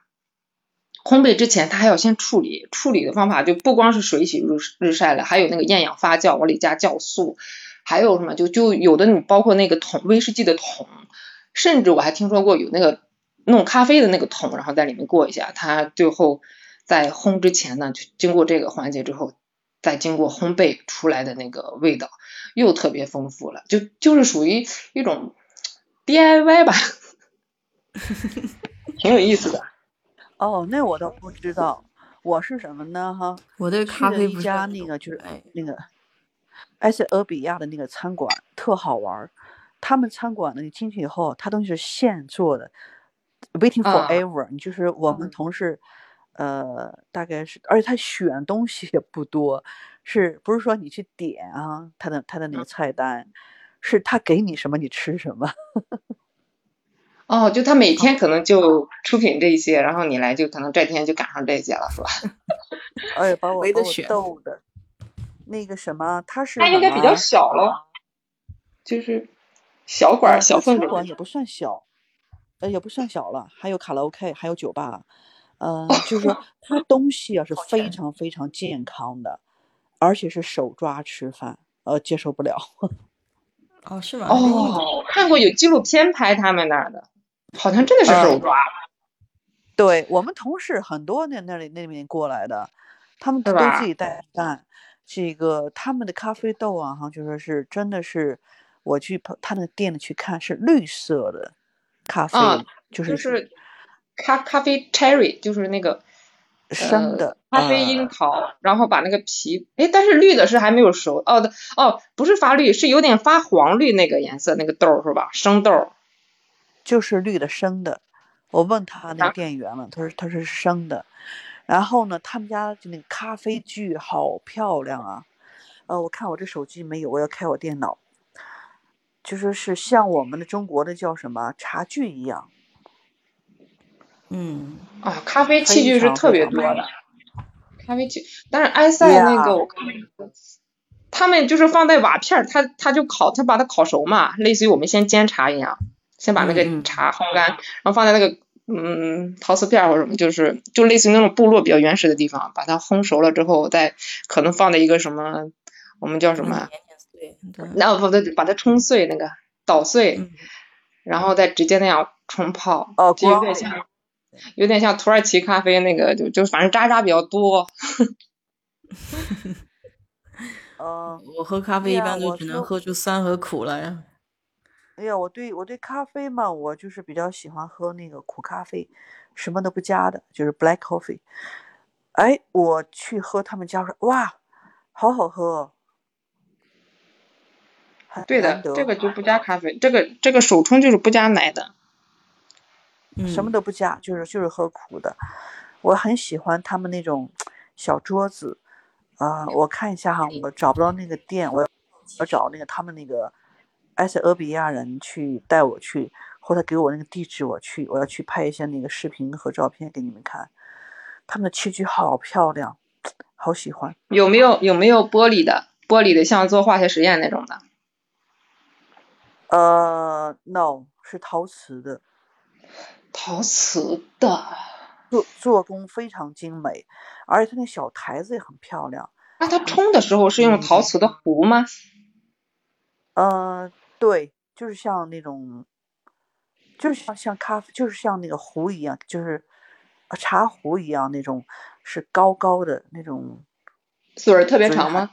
烘焙之前，它还要先处理，处理的方法就不光是水洗日日晒了，还有那个厌氧发酵，往里加酵素，还有什么就就有的你包括那个桶威士忌的桶，甚至我还听说过有那个弄咖啡的那个桶，然后在里面过一下，它最后在烘之前呢，就经过这个环节之后，再经过烘焙出来的那个味道又特别丰富了，就就是属于一种 DIY 吧，挺有意思的。哦，那我倒不知道，我是什么呢？哈，我对咖啡一家那个就是那个埃塞俄比亚的那个餐馆特好玩儿。他们餐馆呢，你进去以后，它东西是现做的，waiting forever。你就是我们同事，呃，大概是，而且他选东西也不多，是不是说你去点啊？他的他的那个菜单，是他给你什么你吃什么。哦，就他每天可能就出品这些，然后你来就可能这天就赶上这些了，是吧？哎，把我逗的，那个什么，他是他应该比较小了，就是小馆小饭馆也不算小，呃，也不算小了，还有卡拉 OK，还有酒吧，嗯，就是说他东西啊是非常非常健康的，而且是手抓吃饭，呃，接受不了。哦，是吗？哦，看过有纪录片拍他们那儿的。好像真的是手抓，对我们同事很多那那里那边过来的，他们都自己带饭。这个他们的咖啡豆啊，哈，就说是真的是，我去他那个店里去看，是绿色的咖啡，就是就是咖咖啡 cherry，就是那个生的咖啡樱桃，然后把那个皮，哎，但是绿的是还没有熟，哦的哦，不是发绿，是有点发黄绿那个颜色那个豆是吧？生豆。就是绿的生的，我问他那个店员了，他说他说是生的，然后呢，他们家就那个咖啡具好漂亮啊，呃，我看我这手机没有，我要开我电脑，就说是像我们的中国的叫什么茶具一样，嗯。啊，咖啡器具是特别多的，咖啡器，但是埃塞那个我看，他们就是放在瓦片儿，他他就烤，他把它烤熟嘛，类似于我们先煎茶一样。先把那个茶烘干，然后放在那个嗯陶瓷片或者什么，就是就类似于那种部落比较原始的地方，把它烘熟了之后，再可能放在一个什么我们叫什么？那不对，把它冲碎那个捣碎，嗯然后再直接那样冲泡，哦就有点像，有点像土耳其咖啡那个，就就反正渣渣比较多。哦，我喝咖啡一般都只能喝出酸和苦来呀。哎呀，我对我对咖啡嘛，我就是比较喜欢喝那个苦咖啡，什么都不加的，就是 black coffee。哎，我去喝他们家说，哇，好好喝哦，对的这个就不加咖啡，这个这个手冲就是不加奶的。嗯，什么都不加，就是就是喝苦的。我很喜欢他们那种小桌子，啊、我看一下哈，我找不到那个店，我我找那个他们那个埃塞俄比亚人去带我去，或者给我那个地址，我去，我要去拍一些那个视频和照片给你们看。他们的器具好漂亮，好喜欢。有没有有没有玻璃的？玻璃的像做化学实验那种的？呃，no，是陶瓷的，陶瓷的。做做工非常精美，而且它那小台子也很漂亮。那它冲的时候是用陶瓷的壶吗？嗯，对，就是像那种，就是像像咖啡，就是像那个壶一样，就是呃茶壶一样那种，是高高的那种，嘴儿特别长吗？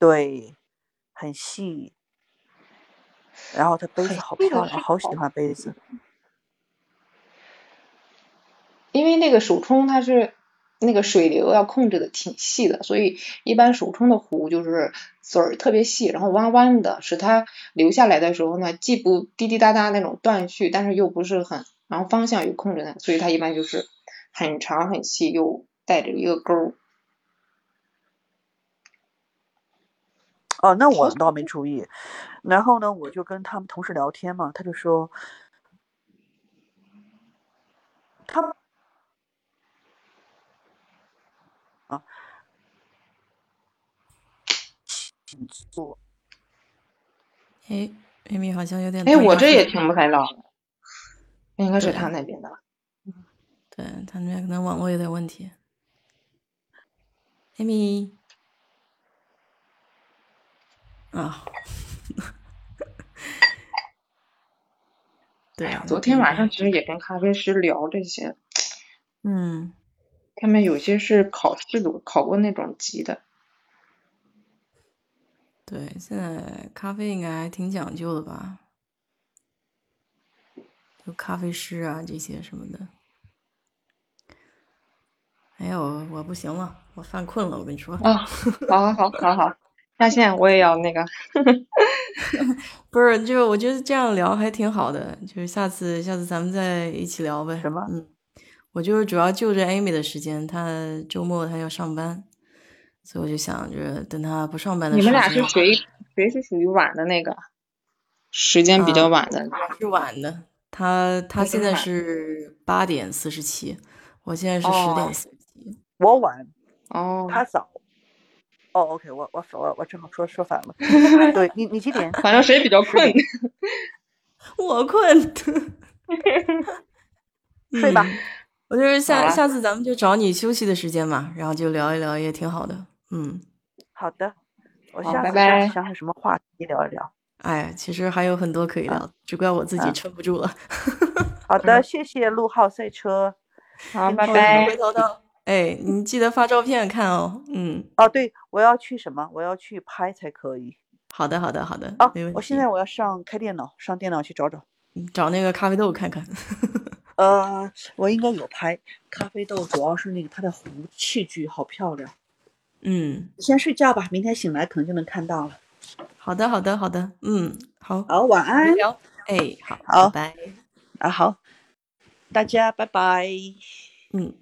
对，很细。然后它杯子好漂亮，好喜欢杯子。因为那个手冲它是那个水流要控制的挺细的，所以一般手冲的壶就是嘴儿特别细，然后弯弯的，使它流下来的时候呢，既不滴滴答答那种断续，但是又不是很，然后方向又控制的，所以它一般就是很长很细，又带着一个钩儿。哦，那我倒没注意。然后呢，我就跟他们同事聊天嘛，他就说，他们啊，请坐。哎，Amy 好像有点哎，我这也听不太到，应该是他那边的。对他那边可能网络有点问题。Amy，啊，对，啊昨天晚上其实也跟咖啡师聊这些，嗯，他们有些是考试的，考过那种级的。对，现在咖啡应该还挺讲究的吧？有咖啡师啊这些什么的。哎呦，我不行了，我犯困了，我跟你说。啊，好好好好好，下线我也要那个。不是，就我觉得这样聊还挺好的，就是下次下次咱们再一起聊呗。什么嗯，我就是主要就着 Amy 的时间，她周末她要上班，所以我就想着等他不上班的时候。你们俩是谁？谁是属于晚的那个？时间比较晚的。我是晚的，他他现在是八点四十七，我现在是十哦点四十七。我晚，哦，他早。哦，OK，我我我我正好说说反了。对你你几点？反正谁比较困？我困。睡吧。我就是下啊下次咱们就找你休息的时间嘛，然后就聊一聊，也挺好的。嗯，好的，我下次想想什么话题聊一聊。哎，其实还有很多可以聊，只怪我自己啊撑不住了。好的，谢谢陆浩赛车。好，拜拜回。头到，哎，你记得发照片看哦。嗯，哦，对，我要去什么？我要去拍才可以。好的，好的，好的，哦没问，题。我现在我要上开电脑，上电脑去找找。找那个咖啡豆看看。呃，我应该有拍咖啡豆，主要是那个它的壶器具好漂亮。嗯，你先睡觉吧，明天醒来可能就能看到了。好的，好的，好的。嗯，好，好，晚安。聊。哎，好，好拜拜。啊，好，大家拜拜。嗯。